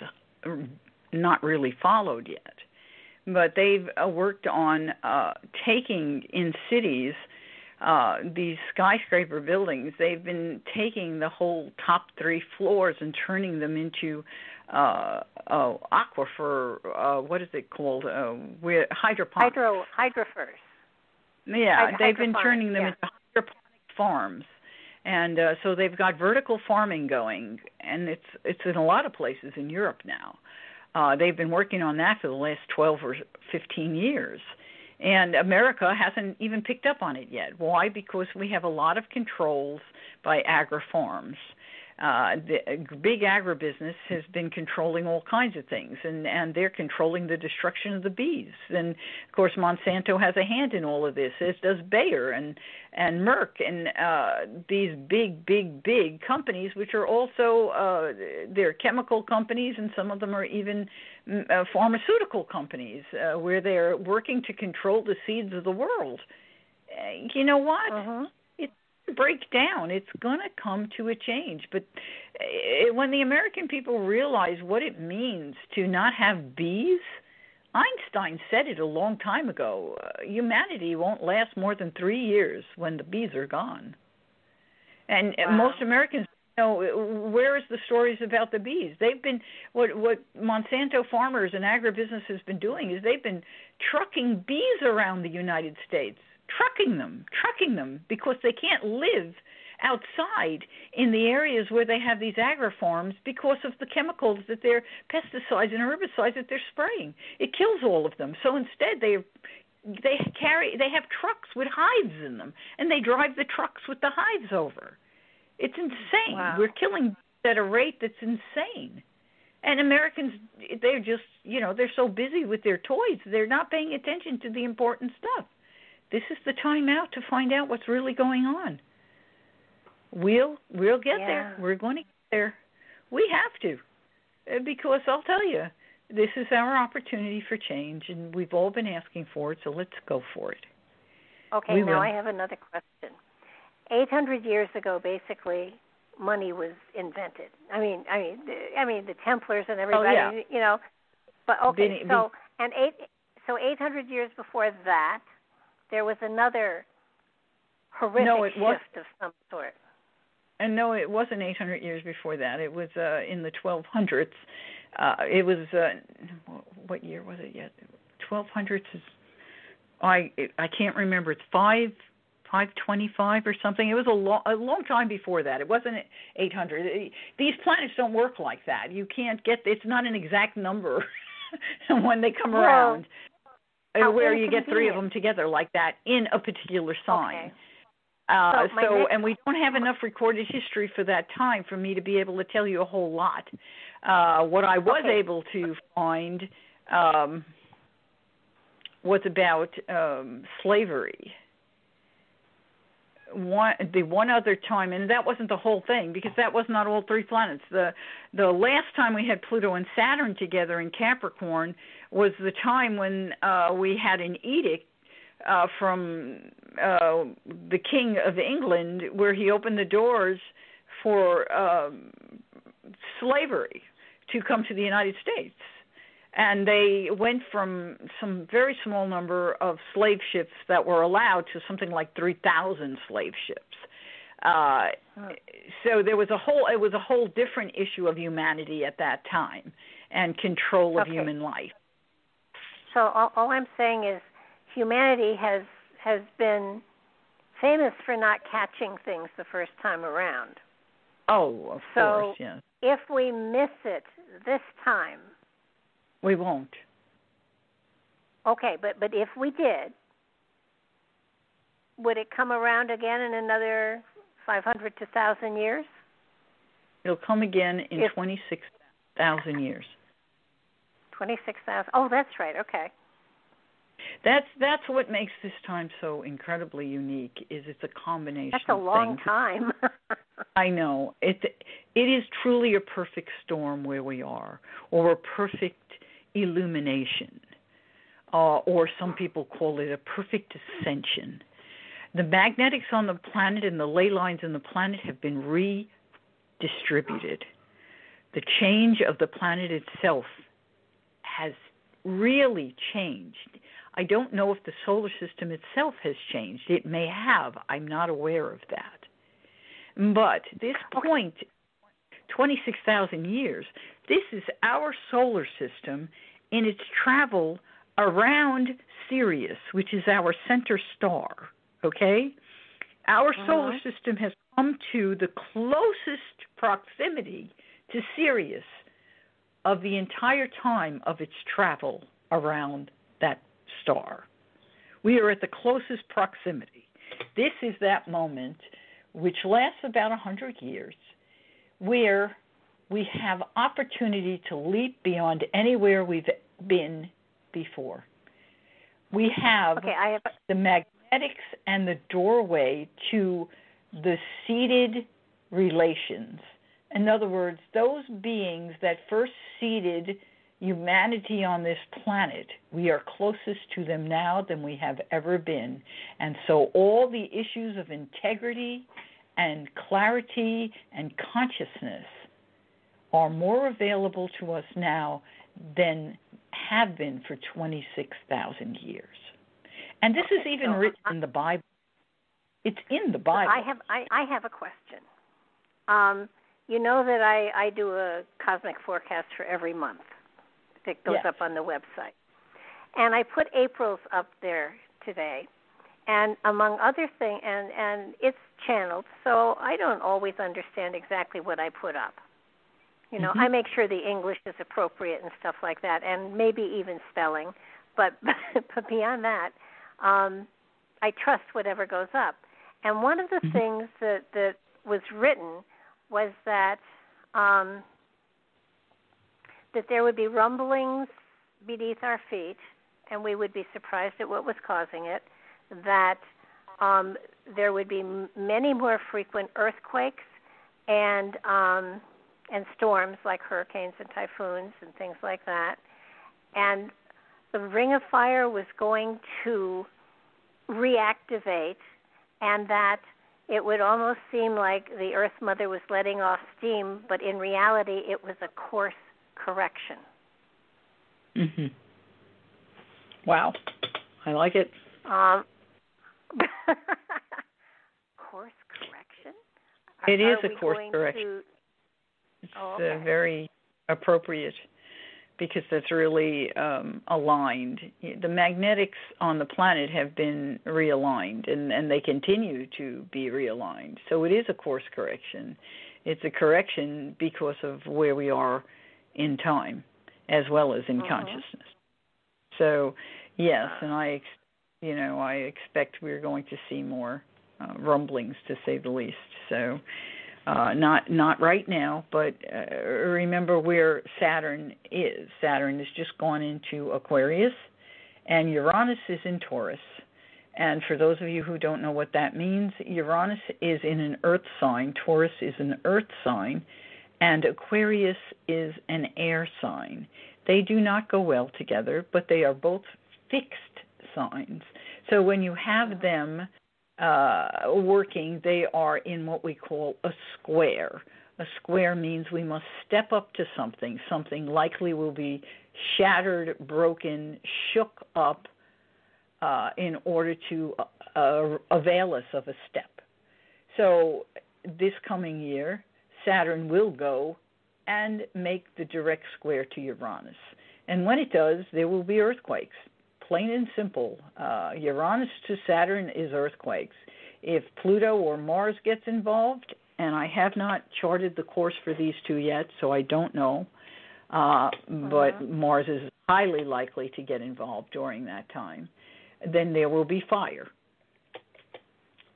S2: not really followed yet, but they've uh, worked on uh, taking in cities uh, these skyscraper buildings. They've been taking the whole top three floors and turning them into uh, uh, aquifer. Uh, what is it called? Uh, where hydroponics.
S1: hydro hydrophers.
S2: Yeah,
S1: Hyd-
S2: they've been turning them
S1: yeah.
S2: into hydroponic farms, and uh, so they've got vertical farming going, and it's it's in a lot of places in Europe now. Uh, they've been working on that for the last 12 or 15 years. And America hasn't even picked up on it yet. Why? Because we have a lot of controls by agri farms. Uh, the uh, big agribusiness has been controlling all kinds of things, and and they're controlling the destruction of the bees. And of course, Monsanto has a hand in all of this, as does Bayer and and Merck and uh, these big, big, big companies, which are also uh, they're chemical companies, and some of them are even mm, uh, pharmaceutical companies, uh, where they're working to control the seeds of the world. Uh, you know what? Break down. It's going to come to a change. But uh, when the American people realize what it means to not have bees, Einstein said it a long time ago. Uh, humanity won't last more than three years when the bees are gone. And
S1: Wow.
S2: most Americans know uh, where is the stories about the bees? They've been what what Monsanto farmers and agribusiness has been doing is they've been trucking bees around the United States, trucking them, trucking them because they can't live outside in the areas where they have these agri farms because of the chemicals that they're pesticides and herbicides that they're spraying. It kills all of them. So instead they they carry they have trucks with hives in them and they drive the trucks with the hives over. It's insane.
S1: Wow.
S2: We're killing at a rate that's insane. And Americans they're just, you know, they're so busy with their toys, they're not paying attention to the important stuff. This is the time out to find out what's really going on. We'll we'll get there. We're going to get there. We have to. Uh, Because I'll tell you, this is our opportunity for change and we've all been asking for it, so let's go for it.
S1: Okay,
S2: We
S1: now
S2: will.
S1: I have another question. 800 years ago, basically, money was invented. I mean, I mean, the- I mean, the Templars and everybody,
S2: Oh, yeah.
S1: you know. But okay, so and eight, so 800 years before that, there was another horrific
S2: no, it
S1: shift
S2: was,
S1: of some sort.
S2: And no, it wasn't 800 years before that. It was uh, in the 1200s. Uh, it was uh, what year was it yet? 1200s is I I can't remember. It's five 525 or something. It was a long a long time before that. It wasn't 800. These planets don't work like that. You can't get it's not an exact number when they come
S1: well,
S2: around.
S1: How
S2: where you get three of them together like that in a particular sign.
S1: Okay.
S2: Uh,
S1: so,
S2: so and we don't have enough recorded history for that time for me to be able to tell you a whole lot. Uh, what I was
S1: okay.
S2: able to find um, was about um, slavery one the one other time and that wasn't the whole thing because that was not all three planets. The the last time we had pluto and saturn together in capricorn was the time when uh we had an edict uh from uh the king of england where he opened the doors for um slavery to come to the united states and they went from some very small number of slave ships that were allowed to something like 3,000 slave ships. Uh, so there was a whole it was a whole different issue of humanity at that time and control of
S1: okay.
S2: human life.
S1: So all, all I'm saying is humanity has has been famous for not catching things the first time around.
S2: Oh, of
S1: so
S2: course, yes.
S1: If we miss it this time,
S2: we won't.
S1: Okay, but but if we did, would it come around again in another 500 to 1,000 years?
S2: It'll come again in
S1: if,
S2: 26,000 years.
S1: 26,000. Oh, that's right. Okay.
S2: That's that's what makes this time so incredibly unique. Is it's a combination.
S1: That's a long time.
S2: I know it. It is truly a perfect storm where we are, or a perfect illumination, uh, or some people call it a perfect ascension. The magnetics on the planet and the ley lines in the planet have been redistributed. The change of the planet itself has really changed. I don't know if the solar system itself has changed. It may have. I'm not aware of that. But this point, 26,000 years, this is our solar system in its travel around Sirius, which is our center star. Okay? Our
S1: uh-huh.
S2: solar system has come to the closest proximity to Sirius of the entire time of its travel around that star. We are at the closest proximity. This is that moment, which lasts about 100 years, where we have opportunity to leap beyond anywhere we've been before. We have,
S1: okay, have
S2: the magnetics and the doorway to the seeded relations. In other words, those beings that first seeded humanity on this planet, we are closest to them now than we have ever been. And so all the issues of integrity and clarity and consciousness are more available to us now than have been for 26,000 years. And this is even written in the Bible. It's in the Bible.
S1: I have I, I have a question. Um, you know that I, I do a cosmic forecast for every month that goes
S2: yes.
S1: up on the website. And I put April's up there today. And among other things and, and it's channeled, so I don't always understand exactly what I put up. You know,
S2: mm-hmm.
S1: I make sure the English is appropriate and stuff like that, and maybe even spelling. But but beyond that, um, I trust whatever goes up. And one of the
S2: mm-hmm.
S1: things that that was written was that um, that there would be rumblings beneath our feet, and we would be surprised at what was causing it. That um, there would be m- many more frequent earthquakes and um, and storms like hurricanes and typhoons and things like that. And the ring of fire was going to reactivate, and that it would almost seem like the Earth Mother was letting off steam, but in reality, it was a course correction.
S2: Mhm. Wow, I like it.
S1: Um, course correction.
S2: It
S1: Are
S2: is a course correction.
S1: To...
S2: It's
S1: oh,
S2: uh,
S1: okay.
S2: very appropriate because that's really um, aligned. The magnetics on the planet have been realigned and, and they continue to be realigned. So it is a course correction. It's a correction because of where we are in time as well as in
S1: uh-huh.
S2: consciousness. So, yes, and I, you know, I expect we're going to see more uh, rumblings, to say the least. So, uh, not not right now, but uh, remember where Saturn is. Saturn has just gone into Aquarius, and Uranus is in Taurus. And for those of you who don't know what that means, Uranus is in an Earth sign, Taurus is an Earth sign, and Aquarius is an air sign. They do not go well together, but they are both fixed signs. So when you have them uh, working, they are in what we call a square. A square means we must step up to something. Something likely will be shattered, broken, shook up uh, in order to uh, avail us of a step. So this coming year, Saturn will go and make the direct square to Uranus. And when it does, there will be earthquakes. Plain and simple. Uh, Uranus to Saturn is earthquakes. If Pluto or Mars gets involved, and I have not charted the course for these two yet, so I don't know, uh, but
S1: Uh-huh.
S2: Mars is highly likely to get involved during that time, then there will be fire.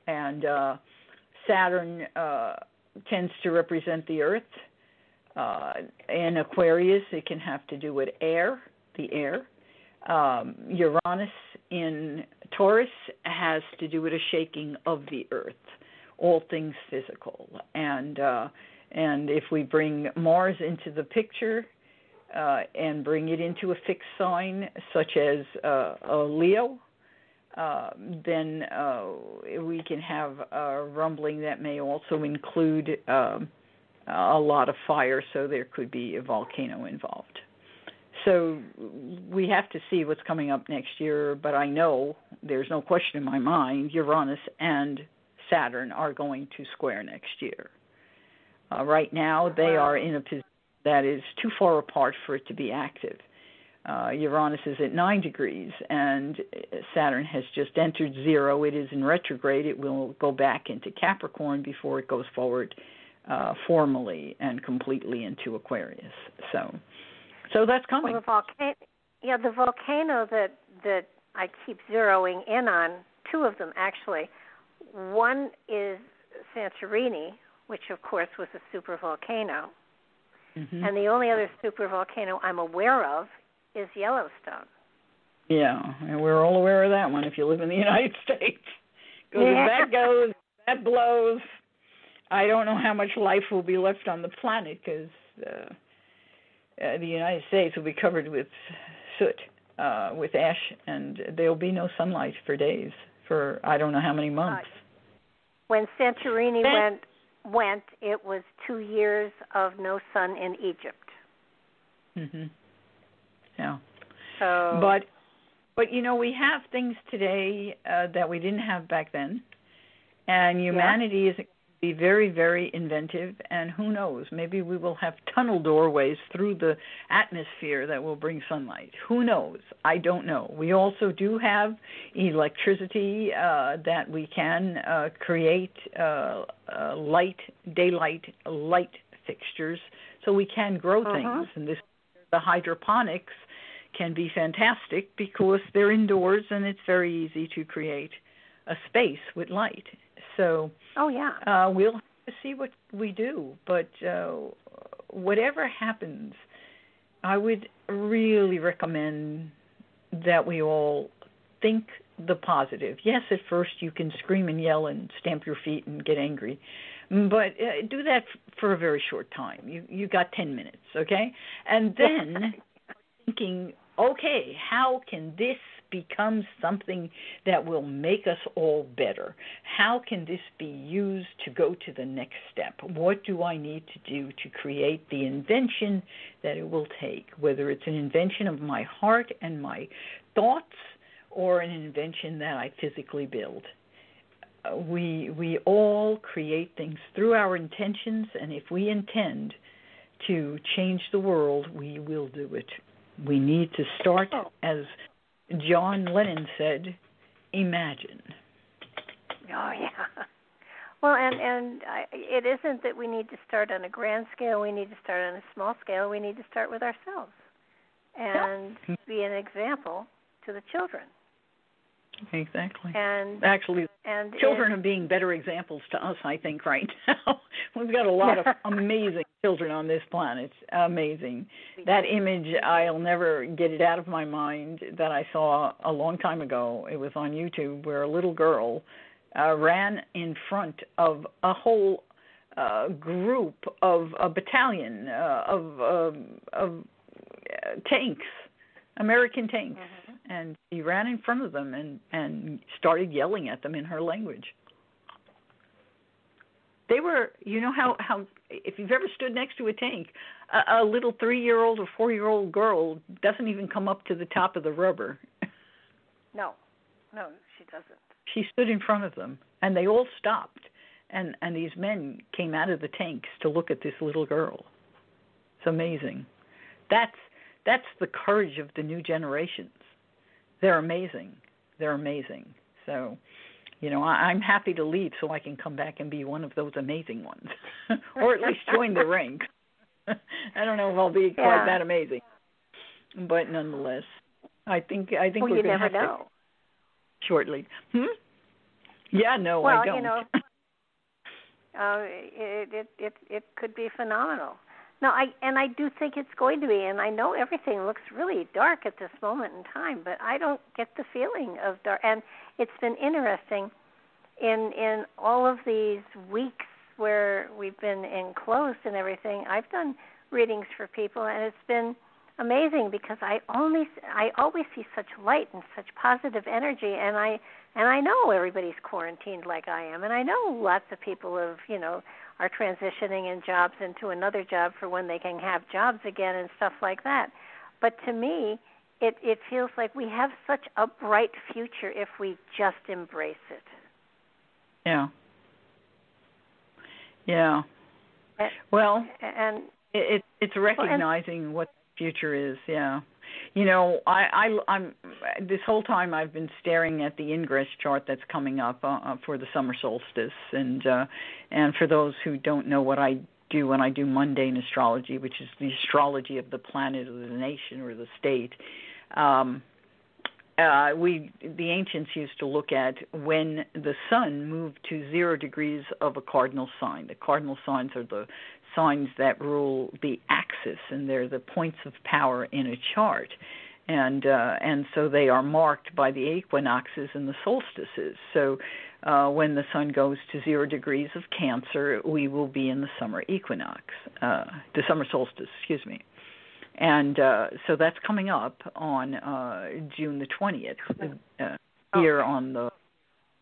S2: And uh, Saturn uh, tends to represent the Earth. Uh, in Aquarius, it can have to do with air, the air. Um, Uranus in Taurus has to do with a shaking of the Earth, all things physical. And uh, and if we bring Mars into the picture uh, and bring it into a fixed sign, such as uh, a Leo, uh, then uh, we can have a rumbling that may also include um, a lot of fire, so there could be a volcano involved. So we have to see what's coming up next year, but I know there's no question in my mind Uranus and Saturn are going to square next year. Uh, right now, they
S1: Wow.
S2: are in a position that is too far apart for it to be active. Uh, Uranus is at 9 degrees, and Saturn has just entered zero. It is in retrograde. It will go back into Capricorn before it goes forward uh, formally and completely into Aquarius. So, so that's coming.
S1: Well, the volcano, yeah, the volcano that that I keep zeroing in on, two of them actually. One is Santorini, which of course was a super volcano,
S2: Mhm.
S1: and the only other super volcano I'm aware of is Yellowstone.
S2: Yeah, and we're all aware of that one if you live in the United States. Because
S1: Yeah.
S2: if that goes, that blows. I don't know how much life will be left on the planet because uh, uh, the United States will be covered with soot, uh, with ash, and there will be no sunlight for days for I don't know how many months.
S1: When Santorini
S2: That-
S1: went went, it was two years of no sun in Egypt.
S2: Mhm. Yeah.
S1: So,
S2: But but you know we have things today uh, that we didn't have back then, and humanity is be very very inventive. And who knows? Maybe we will have tunnel doorways through the atmosphere that will bring sunlight. Who knows? I don't know. We also do have electricity uh, that we can uh, create uh, uh, light daylight light fixtures, so we can grow
S1: Uh-huh.
S2: things. And this the hydroponics can be fantastic because they're indoors and it's very easy to create a space with light. So
S1: oh yeah,
S2: uh, we'll have to see what we do. But uh, whatever happens, I would really recommend that we all think the positive. Yes, at first you can scream and yell and stamp your feet and get angry, but uh, do that f- for a very short time. You you got 10 minutes, okay? And then thinking, okay, how can this become something that will make us all better? How can this be used to go to the next step? What do I need to do to create the invention that it will take, whether it's an invention of my heart and my thoughts or an invention that I physically build? we we all create things through our intentions, and if we intend to change the world, we will do it. We need to start, oh. as John Lennon said, imagine.
S1: Oh yeah. Well, and and I, it isn't that we need to start on a grand scale. We need to start on a small scale. We need to start with ourselves and yeah. be an example to the children.
S2: Exactly.
S1: And
S2: actually,
S1: and
S2: children
S1: it,
S2: are being better examples to us. I think right now we've got a lot of amazing children on this planet. Amazing. That image, I'll never get it out of my mind. That I saw a long time ago. It was on YouTube where a little girl uh, ran in front of a whole uh, group of a battalion uh, of um, of uh, tanks, American tanks, mm-hmm. And she ran in front of them and and started yelling at them in her language. They were, you know how how if you've ever stood next to a tank, a, a little three-year-old or four-year-old girl doesn't even come up to the top of the rubber.
S1: No, no, she doesn't.
S2: She stood in front of them, and they all stopped, and and these men came out of the tanks to look at this little girl. It's amazing. That's that's the courage of the new generations. They're amazing. They're amazing. So, you know, I, I'm happy to leave so I can come back and be one of those amazing ones, or at least join the ranks. I don't know if I'll be quite that amazing, but nonetheless, I think I think
S1: well,
S2: we're going
S1: to have
S2: know. to shortly. Hmm? Yeah, no,
S1: well,
S2: I don't.
S1: you know, uh, it, it it it could be phenomenal. No, I and I do think it's going to be, and I know everything looks really dark at this moment in time, but I don't get the feeling of dark. And it's been interesting in in all of these weeks where we've been enclosed and everything. I've done readings for people, and it's been amazing because I only I always see such light and such positive energy, and I and I know everybody's quarantined like I am, and I know lots of people have you know are transitioning in jobs into another job for when they can have jobs again and stuff like that. But to me, it it feels like we have such a bright future if we just embrace it.
S2: Yeah. Yeah.
S1: And,
S2: well,
S1: and
S2: it, it's recognizing well, and, what the future is. Yeah. You know, I, I I'm this whole time I've been staring at the ingress chart that's coming up uh, uh, for the summer solstice, and uh, and for those who don't know what I do when I do mundane astrology, which is the astrology of the planet or the nation or the state. Um, uh, we the ancients used to look at when the sun moved to zero degrees of a cardinal sign. The cardinal signs are the signs that rule the axis, and they're the points of power in a chart. And uh, and so they are marked by the equinoxes and the solstices. So uh, when the sun goes to zero degrees of Cancer, we will be in the summer equinox, uh, the summer solstice, excuse me. And uh, so that's coming up on uh, June the 20th uh, here on the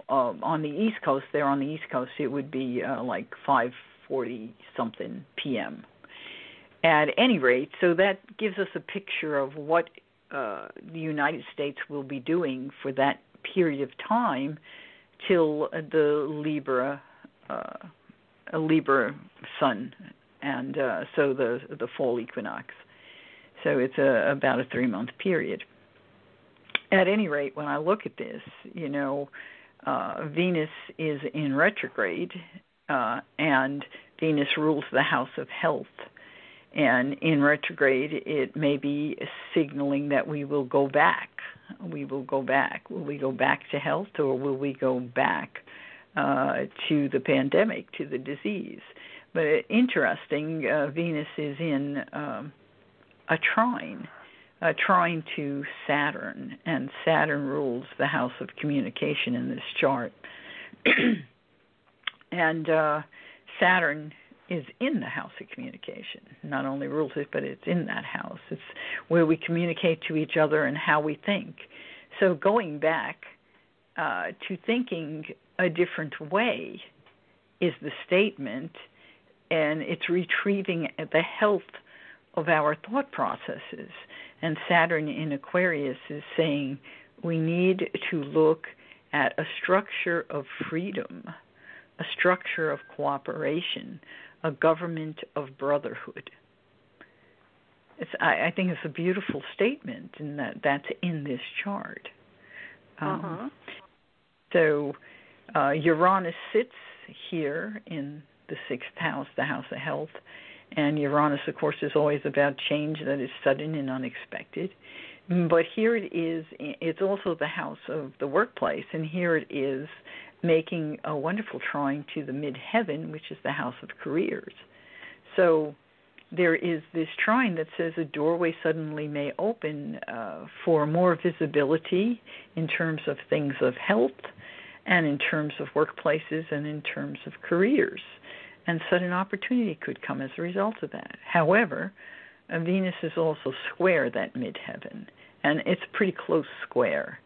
S2: uh, on the East Coast. There on the East Coast, it would be uh, like 5:40 something p.m. At any rate, so that gives us a picture of what uh, the United States will be doing for that period of time till the Libra uh, Libra sun, and uh, so the the fall equinox. So it's a, about a three month period. At any rate, when I look at this, you know, uh, Venus is in retrograde, uh, and Venus rules the house of health. And in retrograde, it may be signaling that we will go back. We will go back. Will we go back to health, or will we go back uh, to the pandemic, to the disease? But interesting, uh, Venus is in um, a trine, a trine to Saturn, and Saturn rules the house of communication in this chart. and uh, Saturn is in the house of communication. Not only rules it, but it's in that house. It's where we communicate to each other and how we think. So going back uh, to thinking a different way is the statement, and it's retrieving the health of our thought processes. And Saturn in Aquarius is saying we need to look at a structure of freedom, a structure of cooperation, a government of brotherhood. It's, I, I think it's a beautiful statement, and that that's in this chart.
S1: Um, uh-huh.
S2: So uh, Uranus sits here in the sixth house, the house of health, and Uranus, of course, is always about change that is sudden and unexpected. But here it is, it's also the house of the workplace, and here it is making a wonderful trine to the midheaven, which is the house of careers. So there is this trine that says a doorway suddenly may open uh, for more visibility in terms of things of health and in terms of workplaces and in terms of careers. And sudden opportunity could come as a result of that. However, Venus is also square that midheaven, and it's a pretty close square.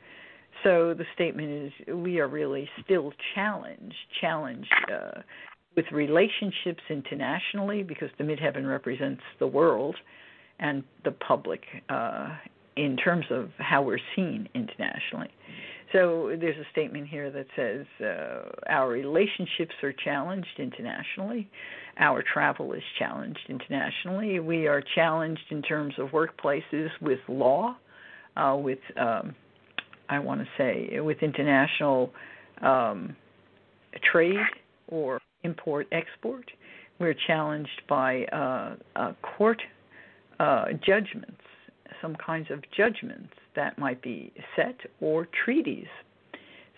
S2: So the statement is we are really still challenged, challenged uh, with relationships internationally because the midheaven represents the world and the public uh, in terms of how we're seen internationally. So there's a statement here that says uh, our relationships are challenged internationally. Our travel is challenged internationally. We are challenged in terms of workplaces with law, uh, with um, I want to say with international um, trade or import export. We're challenged by uh, uh, court uh, judgments, some kinds of judgments that might be set, or treaties.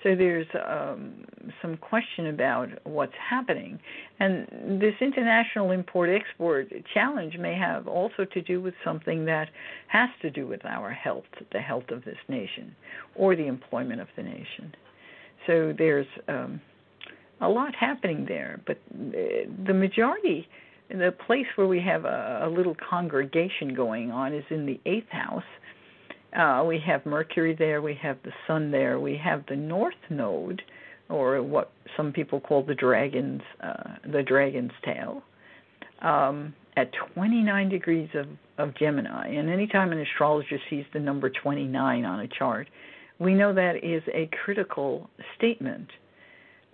S2: So there's um, some question about what's happening. And this international import export challenge may have also to do with something that has to do with our health, the health of this nation, or the employment of the nation. So there's um, a lot happening there, but the majority, the place where we have a, a little congregation going on is in the eighth house. Uh, we have Mercury there, we have the Sun there, we have the North Node, or what some people call the dragon's uh, the dragon's tail, um, at 29 degrees of, of Gemini. And anytime an astrologer sees the number 29 on a chart, we know that is a critical statement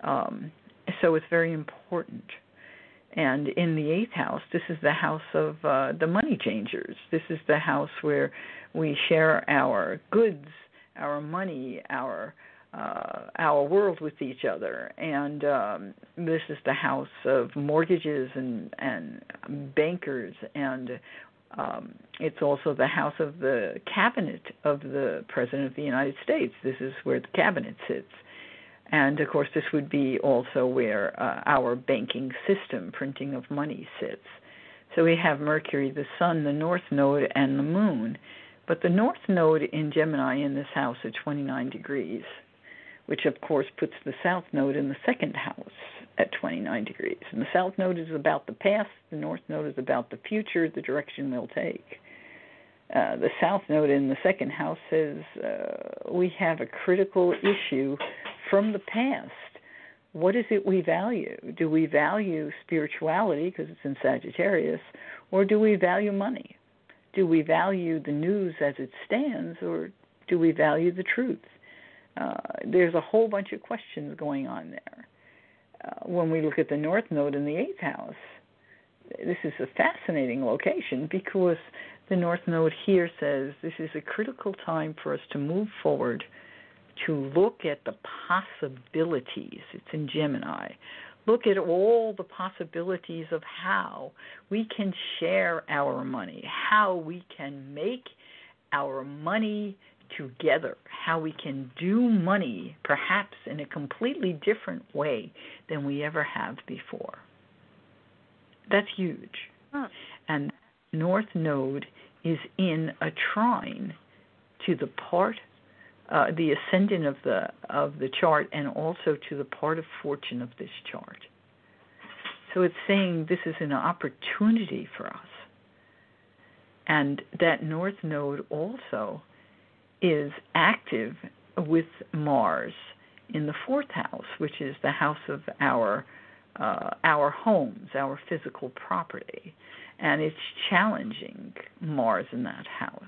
S2: um, so it's very important. And in the eighth house, this is the house of uh, the money changers. This is the house where we share our goods, our money, our uh, our world with each other. And um, this is the house of mortgages and and bankers and um, it's also the house of the cabinet of the president of the United States. This is where the cabinet sits. And of course, this would be also where uh, our banking system, printing of money, sits. So we have Mercury, the Sun, the North Node, and the Moon. But the North Node in Gemini in this house at 29 degrees, which of course puts the South Node in the second house at 29 degrees. And the South Node is about the past, the North Node is about the future, the direction we'll take. Uh, the South Node in the second house says uh, we have a critical issue from the past. What is it we value? Do we value spirituality because it's in Sagittarius, or do we value money? Do we value the news as it stands, or do we value the truth? Uh, there's a whole bunch of questions going on there. Uh, when we look at the North Node in the eighth house, this is a fascinating location because the North Node here says this is a critical time for us to move forward to look at the possibilities. It's in Gemini. Look at all the possibilities of how we can share our money, how we can make our money together, how we can do money perhaps in a completely different way than we ever have before. That's huge. Huh. And North Node is in a trine to the part uh, the ascendant of the of the chart and also to the part of fortune of this chart. So it's saying this is an opportunity for us. And that north node also is active with Mars in the fourth house, which is the house of our uh, our homes, our physical property, and it's challenging Mars in that house.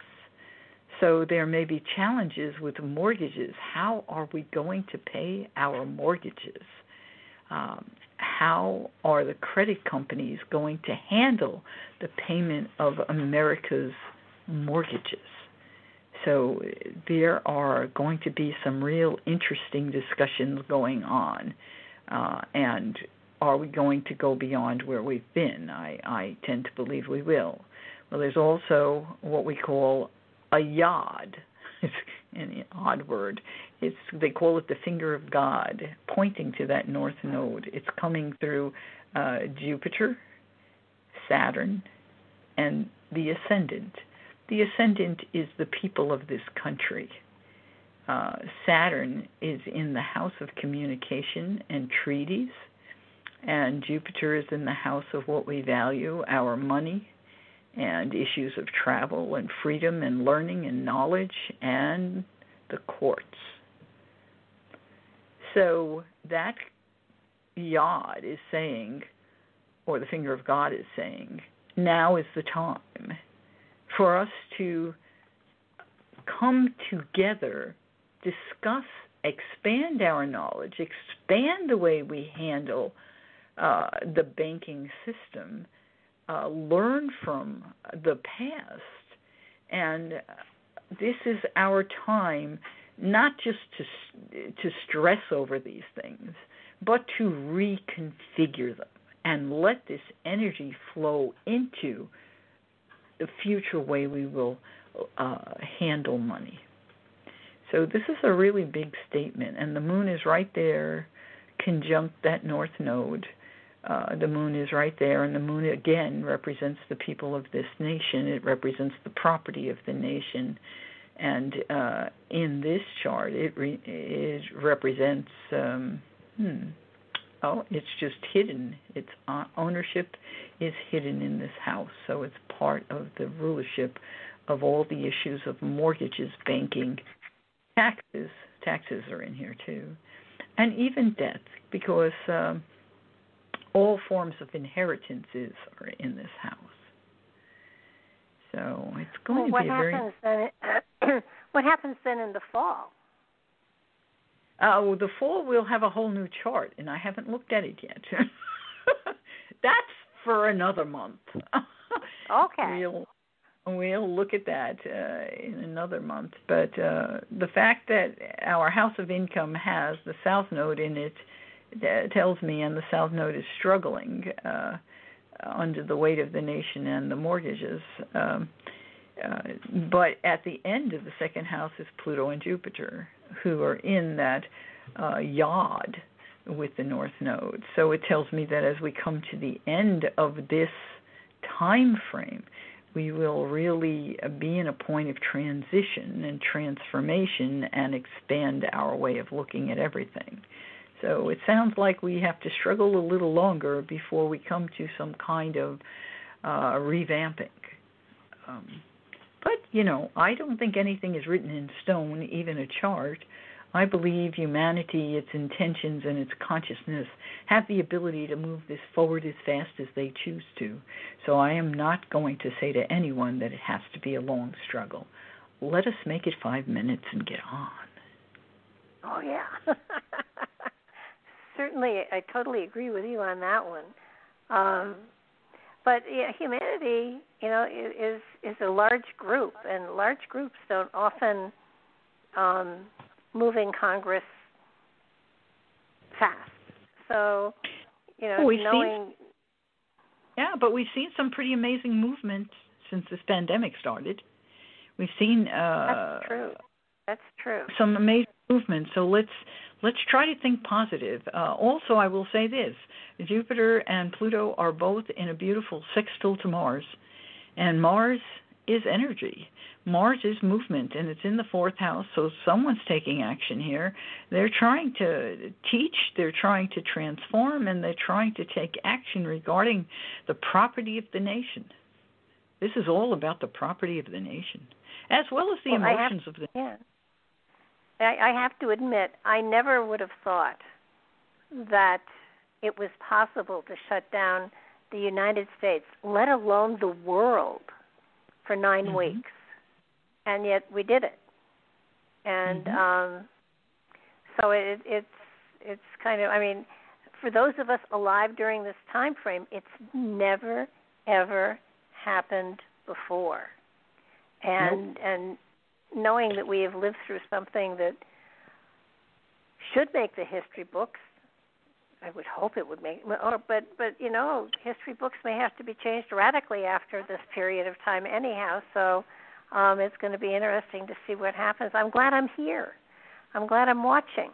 S2: So there may be challenges with mortgages. How are we going to pay our mortgages? Um, how are the credit companies going to handle the payment of America's mortgages? So there are going to be some real interesting discussions going on. Uh, and are we going to go beyond where we've been? I, I tend to believe we will. Well, there's also what we call a yod. It's an odd word. It's they call it the finger of God, pointing to that north node. It's coming through uh, Jupiter, Saturn, and the ascendant. The ascendant is the people of this country. Uh, Saturn is in the house of communication and treaties, and Jupiter is in the house of what we value, our money, and issues of travel and freedom and learning and knowledge, and the courts. So that Yod is saying, or the finger of God is saying, now is the time for us to come together, discuss, expand our knowledge, expand the way we handle uh, the banking system, uh, learn from the past, and this is our time not just to to stress over these things, but to reconfigure them and let this energy flow into the future way we will uh, handle money. So this is a really big statement, and the moon is right there, conjunct that north node. Uh, the moon is right there, and the moon again represents the people of this nation. It represents the property of the nation, and uh, in this chart, it, re- it represents um, hmm, Oh, it's just hidden. Its ownership is hidden in this house, so it's part of the rulership of all the issues of mortgages, banking, taxes. Taxes are in here too, and even death, because um, all forms of inheritances are in this house. So it's going
S1: well,
S2: to be
S1: a
S2: very.
S1: Then, what happens then in the fall?
S2: Uh, well, the fall we'll have a whole new chart, and I haven't looked at it yet. That's for another month.
S1: okay.
S2: We'll we'll look at that uh, in another month. But uh, the fact that our house of income has the south node in it uh, tells me, and the south node is struggling uh, under the weight of the nation and the mortgages. Um, uh, but at the end of the second house is Pluto and Jupiter, who are in that uh, yod with the North Node. So it tells me that as we come to the end of this time frame, we will really be in a point of transition and transformation and expand our way of looking at everything. So it sounds like we have to struggle a little longer before we come to some kind of uh, revamping. Um, but, you know, I don't think anything is written in stone, even a chart. I believe humanity, its intentions, and its consciousness have the ability to move this forward as fast as they choose to. So I am not going to say to anyone that it has to be a long struggle. Let us make it five minutes and get on.
S1: Oh, yeah. Certainly, I totally agree with you on that one. Um, but yeah, humanity, you know, is is a large group, and large groups don't often um, move in Congress fast. So, you know,
S2: we've
S1: knowing.
S2: Seen, yeah, but we've seen some pretty amazing movement since this pandemic started. We've seen.
S1: Uh, That's true. That's true.
S2: Some amazing movement. So let's let's try to think positive. Uh, also, I will say this: Jupiter and Pluto are both in a beautiful sextile to Mars, and Mars is energy. Mars is movement, and it's in the fourth house. So someone's taking action here. They're trying to teach. They're trying to transform, and they're trying to take action regarding the property of the nation. This is all about the property of the nation, as well as the
S1: well,
S2: emotions
S1: have,
S2: of the.
S1: Yeah. I, I have to admit, I never would have thought that it was possible to shut down the United States, let alone the world, for 9
S2: mm-hmm.
S1: weeks. and yet we did it. And
S2: mm-hmm.
S1: um, so it, it's it's kind of I mean, for those of us alive during this time frame, it's never ever happened before. And
S2: nope.
S1: and knowing that we have lived through something that should make the history books I would hope it would make or but but you know history books may have to be changed radically after this period of time anyhow. So um it's going to be interesting to see what happens. I'm glad I'm here. I'm glad I'm watching.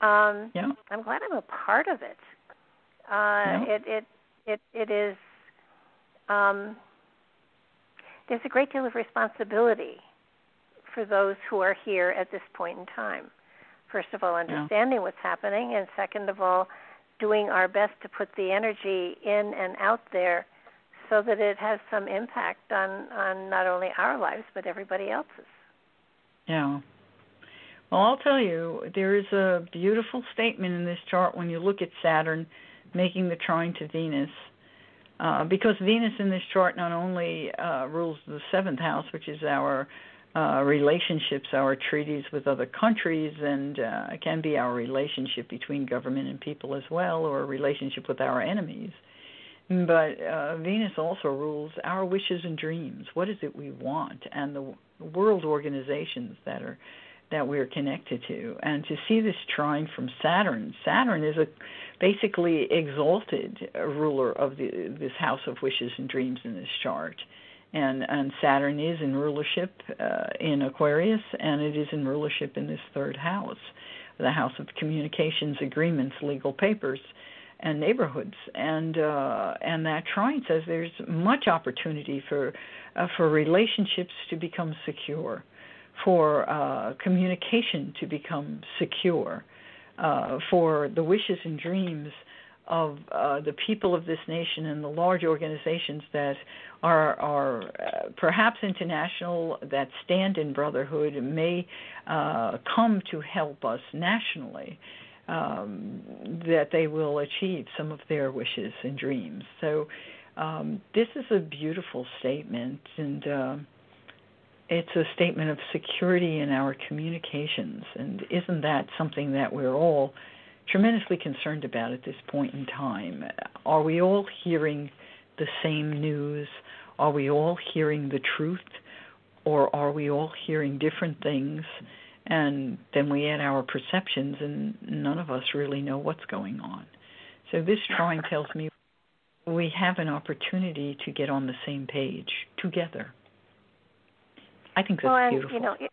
S1: Um
S2: yeah.
S1: I'm glad I'm a part of it. Uh
S2: yeah.
S1: it it it it is um there's a great deal of responsibility for those who are here at this point in time. First of all understanding yeah. what's happening and second of all doing our best to put the energy in and out there so that it has some impact on on not only our lives but everybody else's.
S2: Yeah. Well i'll tell you there is a beautiful statement in this chart when you look at saturn making the trine to venus. Uh, because Venus in this chart not only uh, rules the seventh house, which is our uh, relationships, our treaties with other countries, and uh, it can be our relationship between government and people as well, or a relationship with our enemies. But uh, Venus also rules our wishes and dreams. What is it we want, and the world organizations that are that we're connected to. And to see this trine from Saturn, Saturn is a basically exalted ruler of the, this house of wishes and dreams in this chart and and Saturn is in rulership uh, in Aquarius, and it is in rulership in this third house, the house of communications, agreements, legal papers, and neighborhoods. And uh, and that trine says there's much opportunity for uh, for relationships to become secure, for uh, communication to become secure, uh, for the wishes and dreams of uh, the people of this nation and the large organizations that are are uh, perhaps international that stand in brotherhood may uh, come to help us nationally. Um, that they will achieve some of their wishes and dreams. So, um, this is a beautiful statement, and uh, it's a statement of security in our communications. And isn't that something that we're all tremendously concerned about at this point in time. Are we all hearing the same news? Are we all hearing the truth? Or are we all hearing different things? And then we add our perceptions, and none of us really know what's going on. So this trine tells me we have an opportunity to get on the same page together. I think that's
S1: well, and,
S2: beautiful.
S1: You know, it,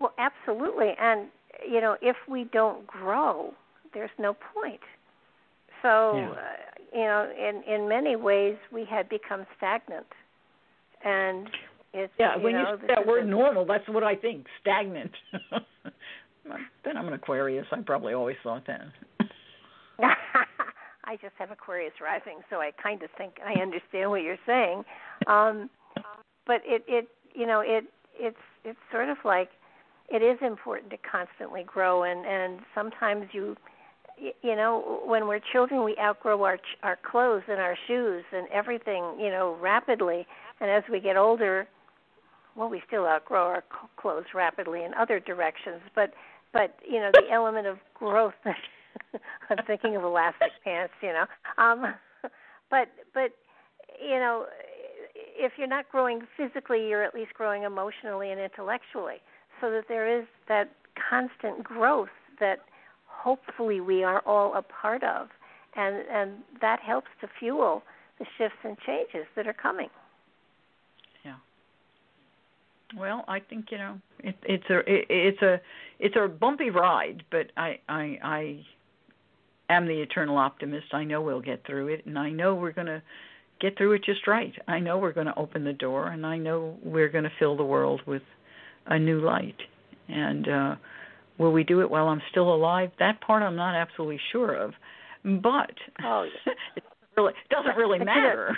S1: well, absolutely. And you know, if we don't grow, there's no point. So,
S2: yeah.
S1: uh, you know, in in many ways, we had become stagnant, and it's
S2: yeah.
S1: You
S2: when
S1: know,
S2: you say that word normal, that's what I think. Stagnant. then I'm an Aquarius. I probably always thought that.
S1: I just have Aquarius rising, so I kind of think I understand what you're saying. Um, but it, it, you know, it, it's, it's sort of like it is important to constantly grow, and and sometimes you you know when we're children we outgrow our our clothes and our shoes and everything you know rapidly. And as we get older well we still outgrow our clothes rapidly in other directions. But but you know the element of growth i'm thinking of elastic pants you know. Um but but you know if you're not growing physically you're at least growing emotionally and intellectually so that there is that constant growth that hopefully we are all a part of, and and that helps to fuel the shifts and changes that are coming.
S2: Yeah. Well, I think you know it, it's a it, it's a it's a bumpy ride, but I I I am the eternal optimist. I know we'll get through it, and I know we're going to get through it just right. I know we're going to open the door, and I know we're going to fill the world with a new light. And uh, Will we do it while I'm still alive? That part I'm not absolutely sure of, but
S1: oh, yeah.
S2: it really doesn't really matter.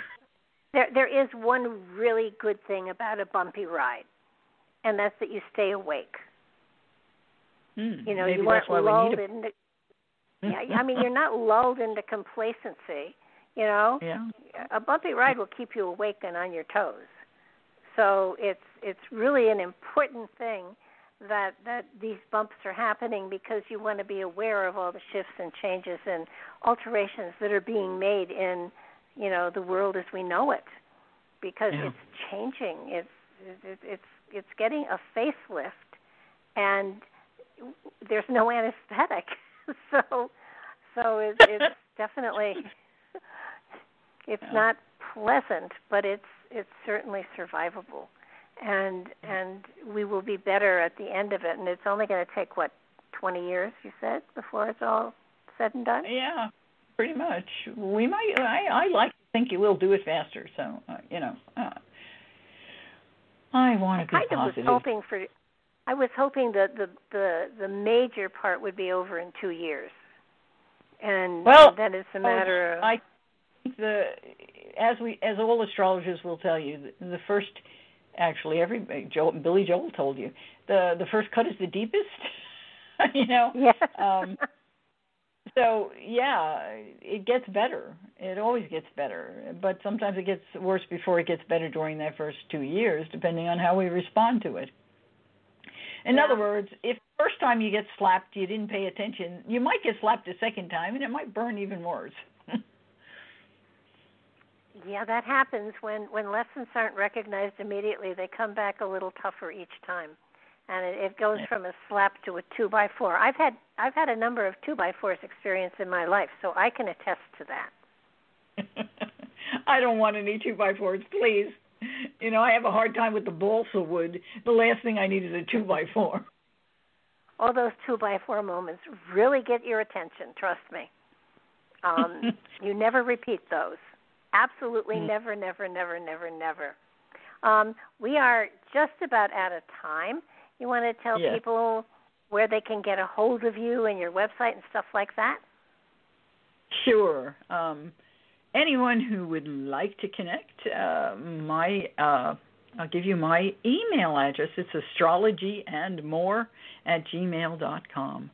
S1: There, there is one really good thing about a bumpy ride, and that's that you stay awake.
S2: Mm,
S1: you know, you aren't lulled
S2: a...
S1: into. yeah, I mean, you're not lulled into complacency. You know,
S2: yeah.
S1: a bumpy ride will keep you awake and on your toes. So it's it's really an important thing that that these bumps are happening because you want to be aware of all the shifts and changes and alterations that are being made in you know the world as we know it because
S2: yeah.
S1: it's changing it's it's it's getting a facelift and there's no anesthetic so so it's it's definitely it's
S2: yeah.
S1: not pleasant but it's it's certainly survivable and and we will be better at the end of it. And it's only going to take what 20 years you said before it's all said and done?
S2: Yeah pretty much. We might i i like to think you will do it faster so uh, you know uh, i want to be
S1: I
S2: positive
S1: was hoping for i was hoping that the the the major part would be over in 2 years. And
S2: well
S1: then it's a matter of
S2: i think the as we as all astrologers will tell you the, the first actually every Joel, Billy Joel told you the the first cut is the deepest. you know.
S1: Yeah.
S2: um, so yeah, it gets better. It always gets better, but sometimes it gets worse before it gets better during that first two years, depending on how we respond to it. In
S1: yeah.
S2: other words, if the first time you get slapped, you didn't pay attention, you might get slapped a second time, and it might burn even worse.
S1: Yeah, that happens when when lessons aren't recognized immediately. They come back a little tougher each time, and it, it goes from a slap to a two by four. I've had I've had a number of two by fours experience in my life, so I can attest to that.
S2: I don't want any two by fours, please. You know, I have a hard time with the balsa wood. The last thing I need is a two by four.
S1: All those two by four moments really get your attention. Trust me. Um, you never repeat those. Absolutely
S2: mm.
S1: never, never, never, never, never. Um, we are just about out of time. You want to tell people where they can get a hold of you and your website and stuff like that?
S2: Sure. Um, anyone who would like to connect, uh, my uh, I'll give you my email address. It's astrology and more at gmail dot com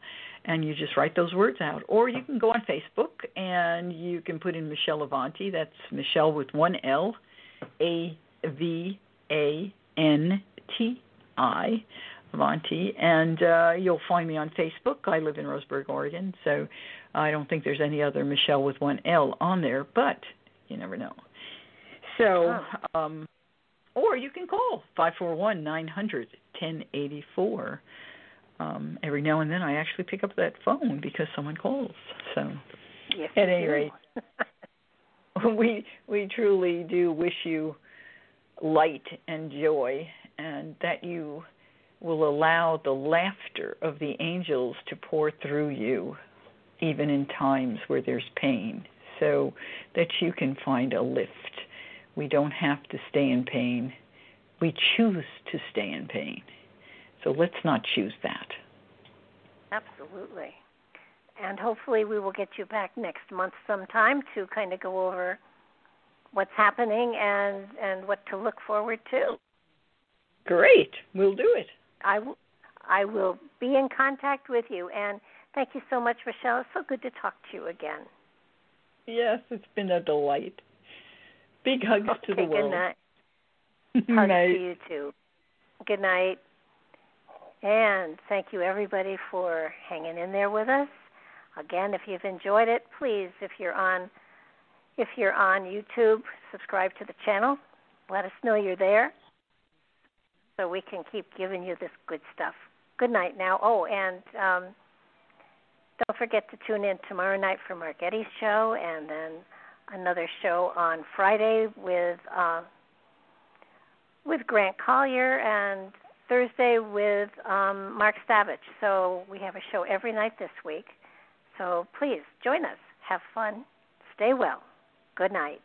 S2: and you just write those words out. Or you can go on Facebook and you can put in Michelle Avanti. That's Michelle with one L, A V A N T I, Avanti, and uh, you'll find me on Facebook. I live in Roseburg, Oregon, so I don't think there's any other Michelle with one L on there, but you never know. So, um, or you can call five four one nine hundred ten eighty four um, every now and then I actually pick up that phone because someone calls. So
S1: yes,
S2: at any rate, we we truly do wish you light and joy, and that you will allow the laughter of the angels to pour through you, even in times where there's pain, so that you can find a lift. We don't have to stay in pain. We choose to stay in pain. So let's not choose that.
S1: Absolutely. And hopefully we will get you back next month sometime to kind of go over what's happening and and what to look forward to.
S2: Great. We'll do it.
S1: I, w- I will be in contact with you. And thank you so much, Michelle. It's so good to talk to you again.
S2: Yes, it's been a delight. Big hugs
S1: okay,
S2: to the world.
S1: Good night.
S2: Hugs
S1: night. to you too. Good night. And thank you everybody for hanging in there with us. Again, if you've enjoyed it, please, if you're on if you're on YouTube, subscribe to the channel. Let us know you're there so we can keep giving you this good stuff. Good night now. Oh, and um, don't forget to tune in tomorrow night for Margetti's show and then another show on Friday with uh, with Grant Collier and Thursday with um, Mark Savage. So we have a show every night this week. So please join us. Have fun. Stay well. Good night.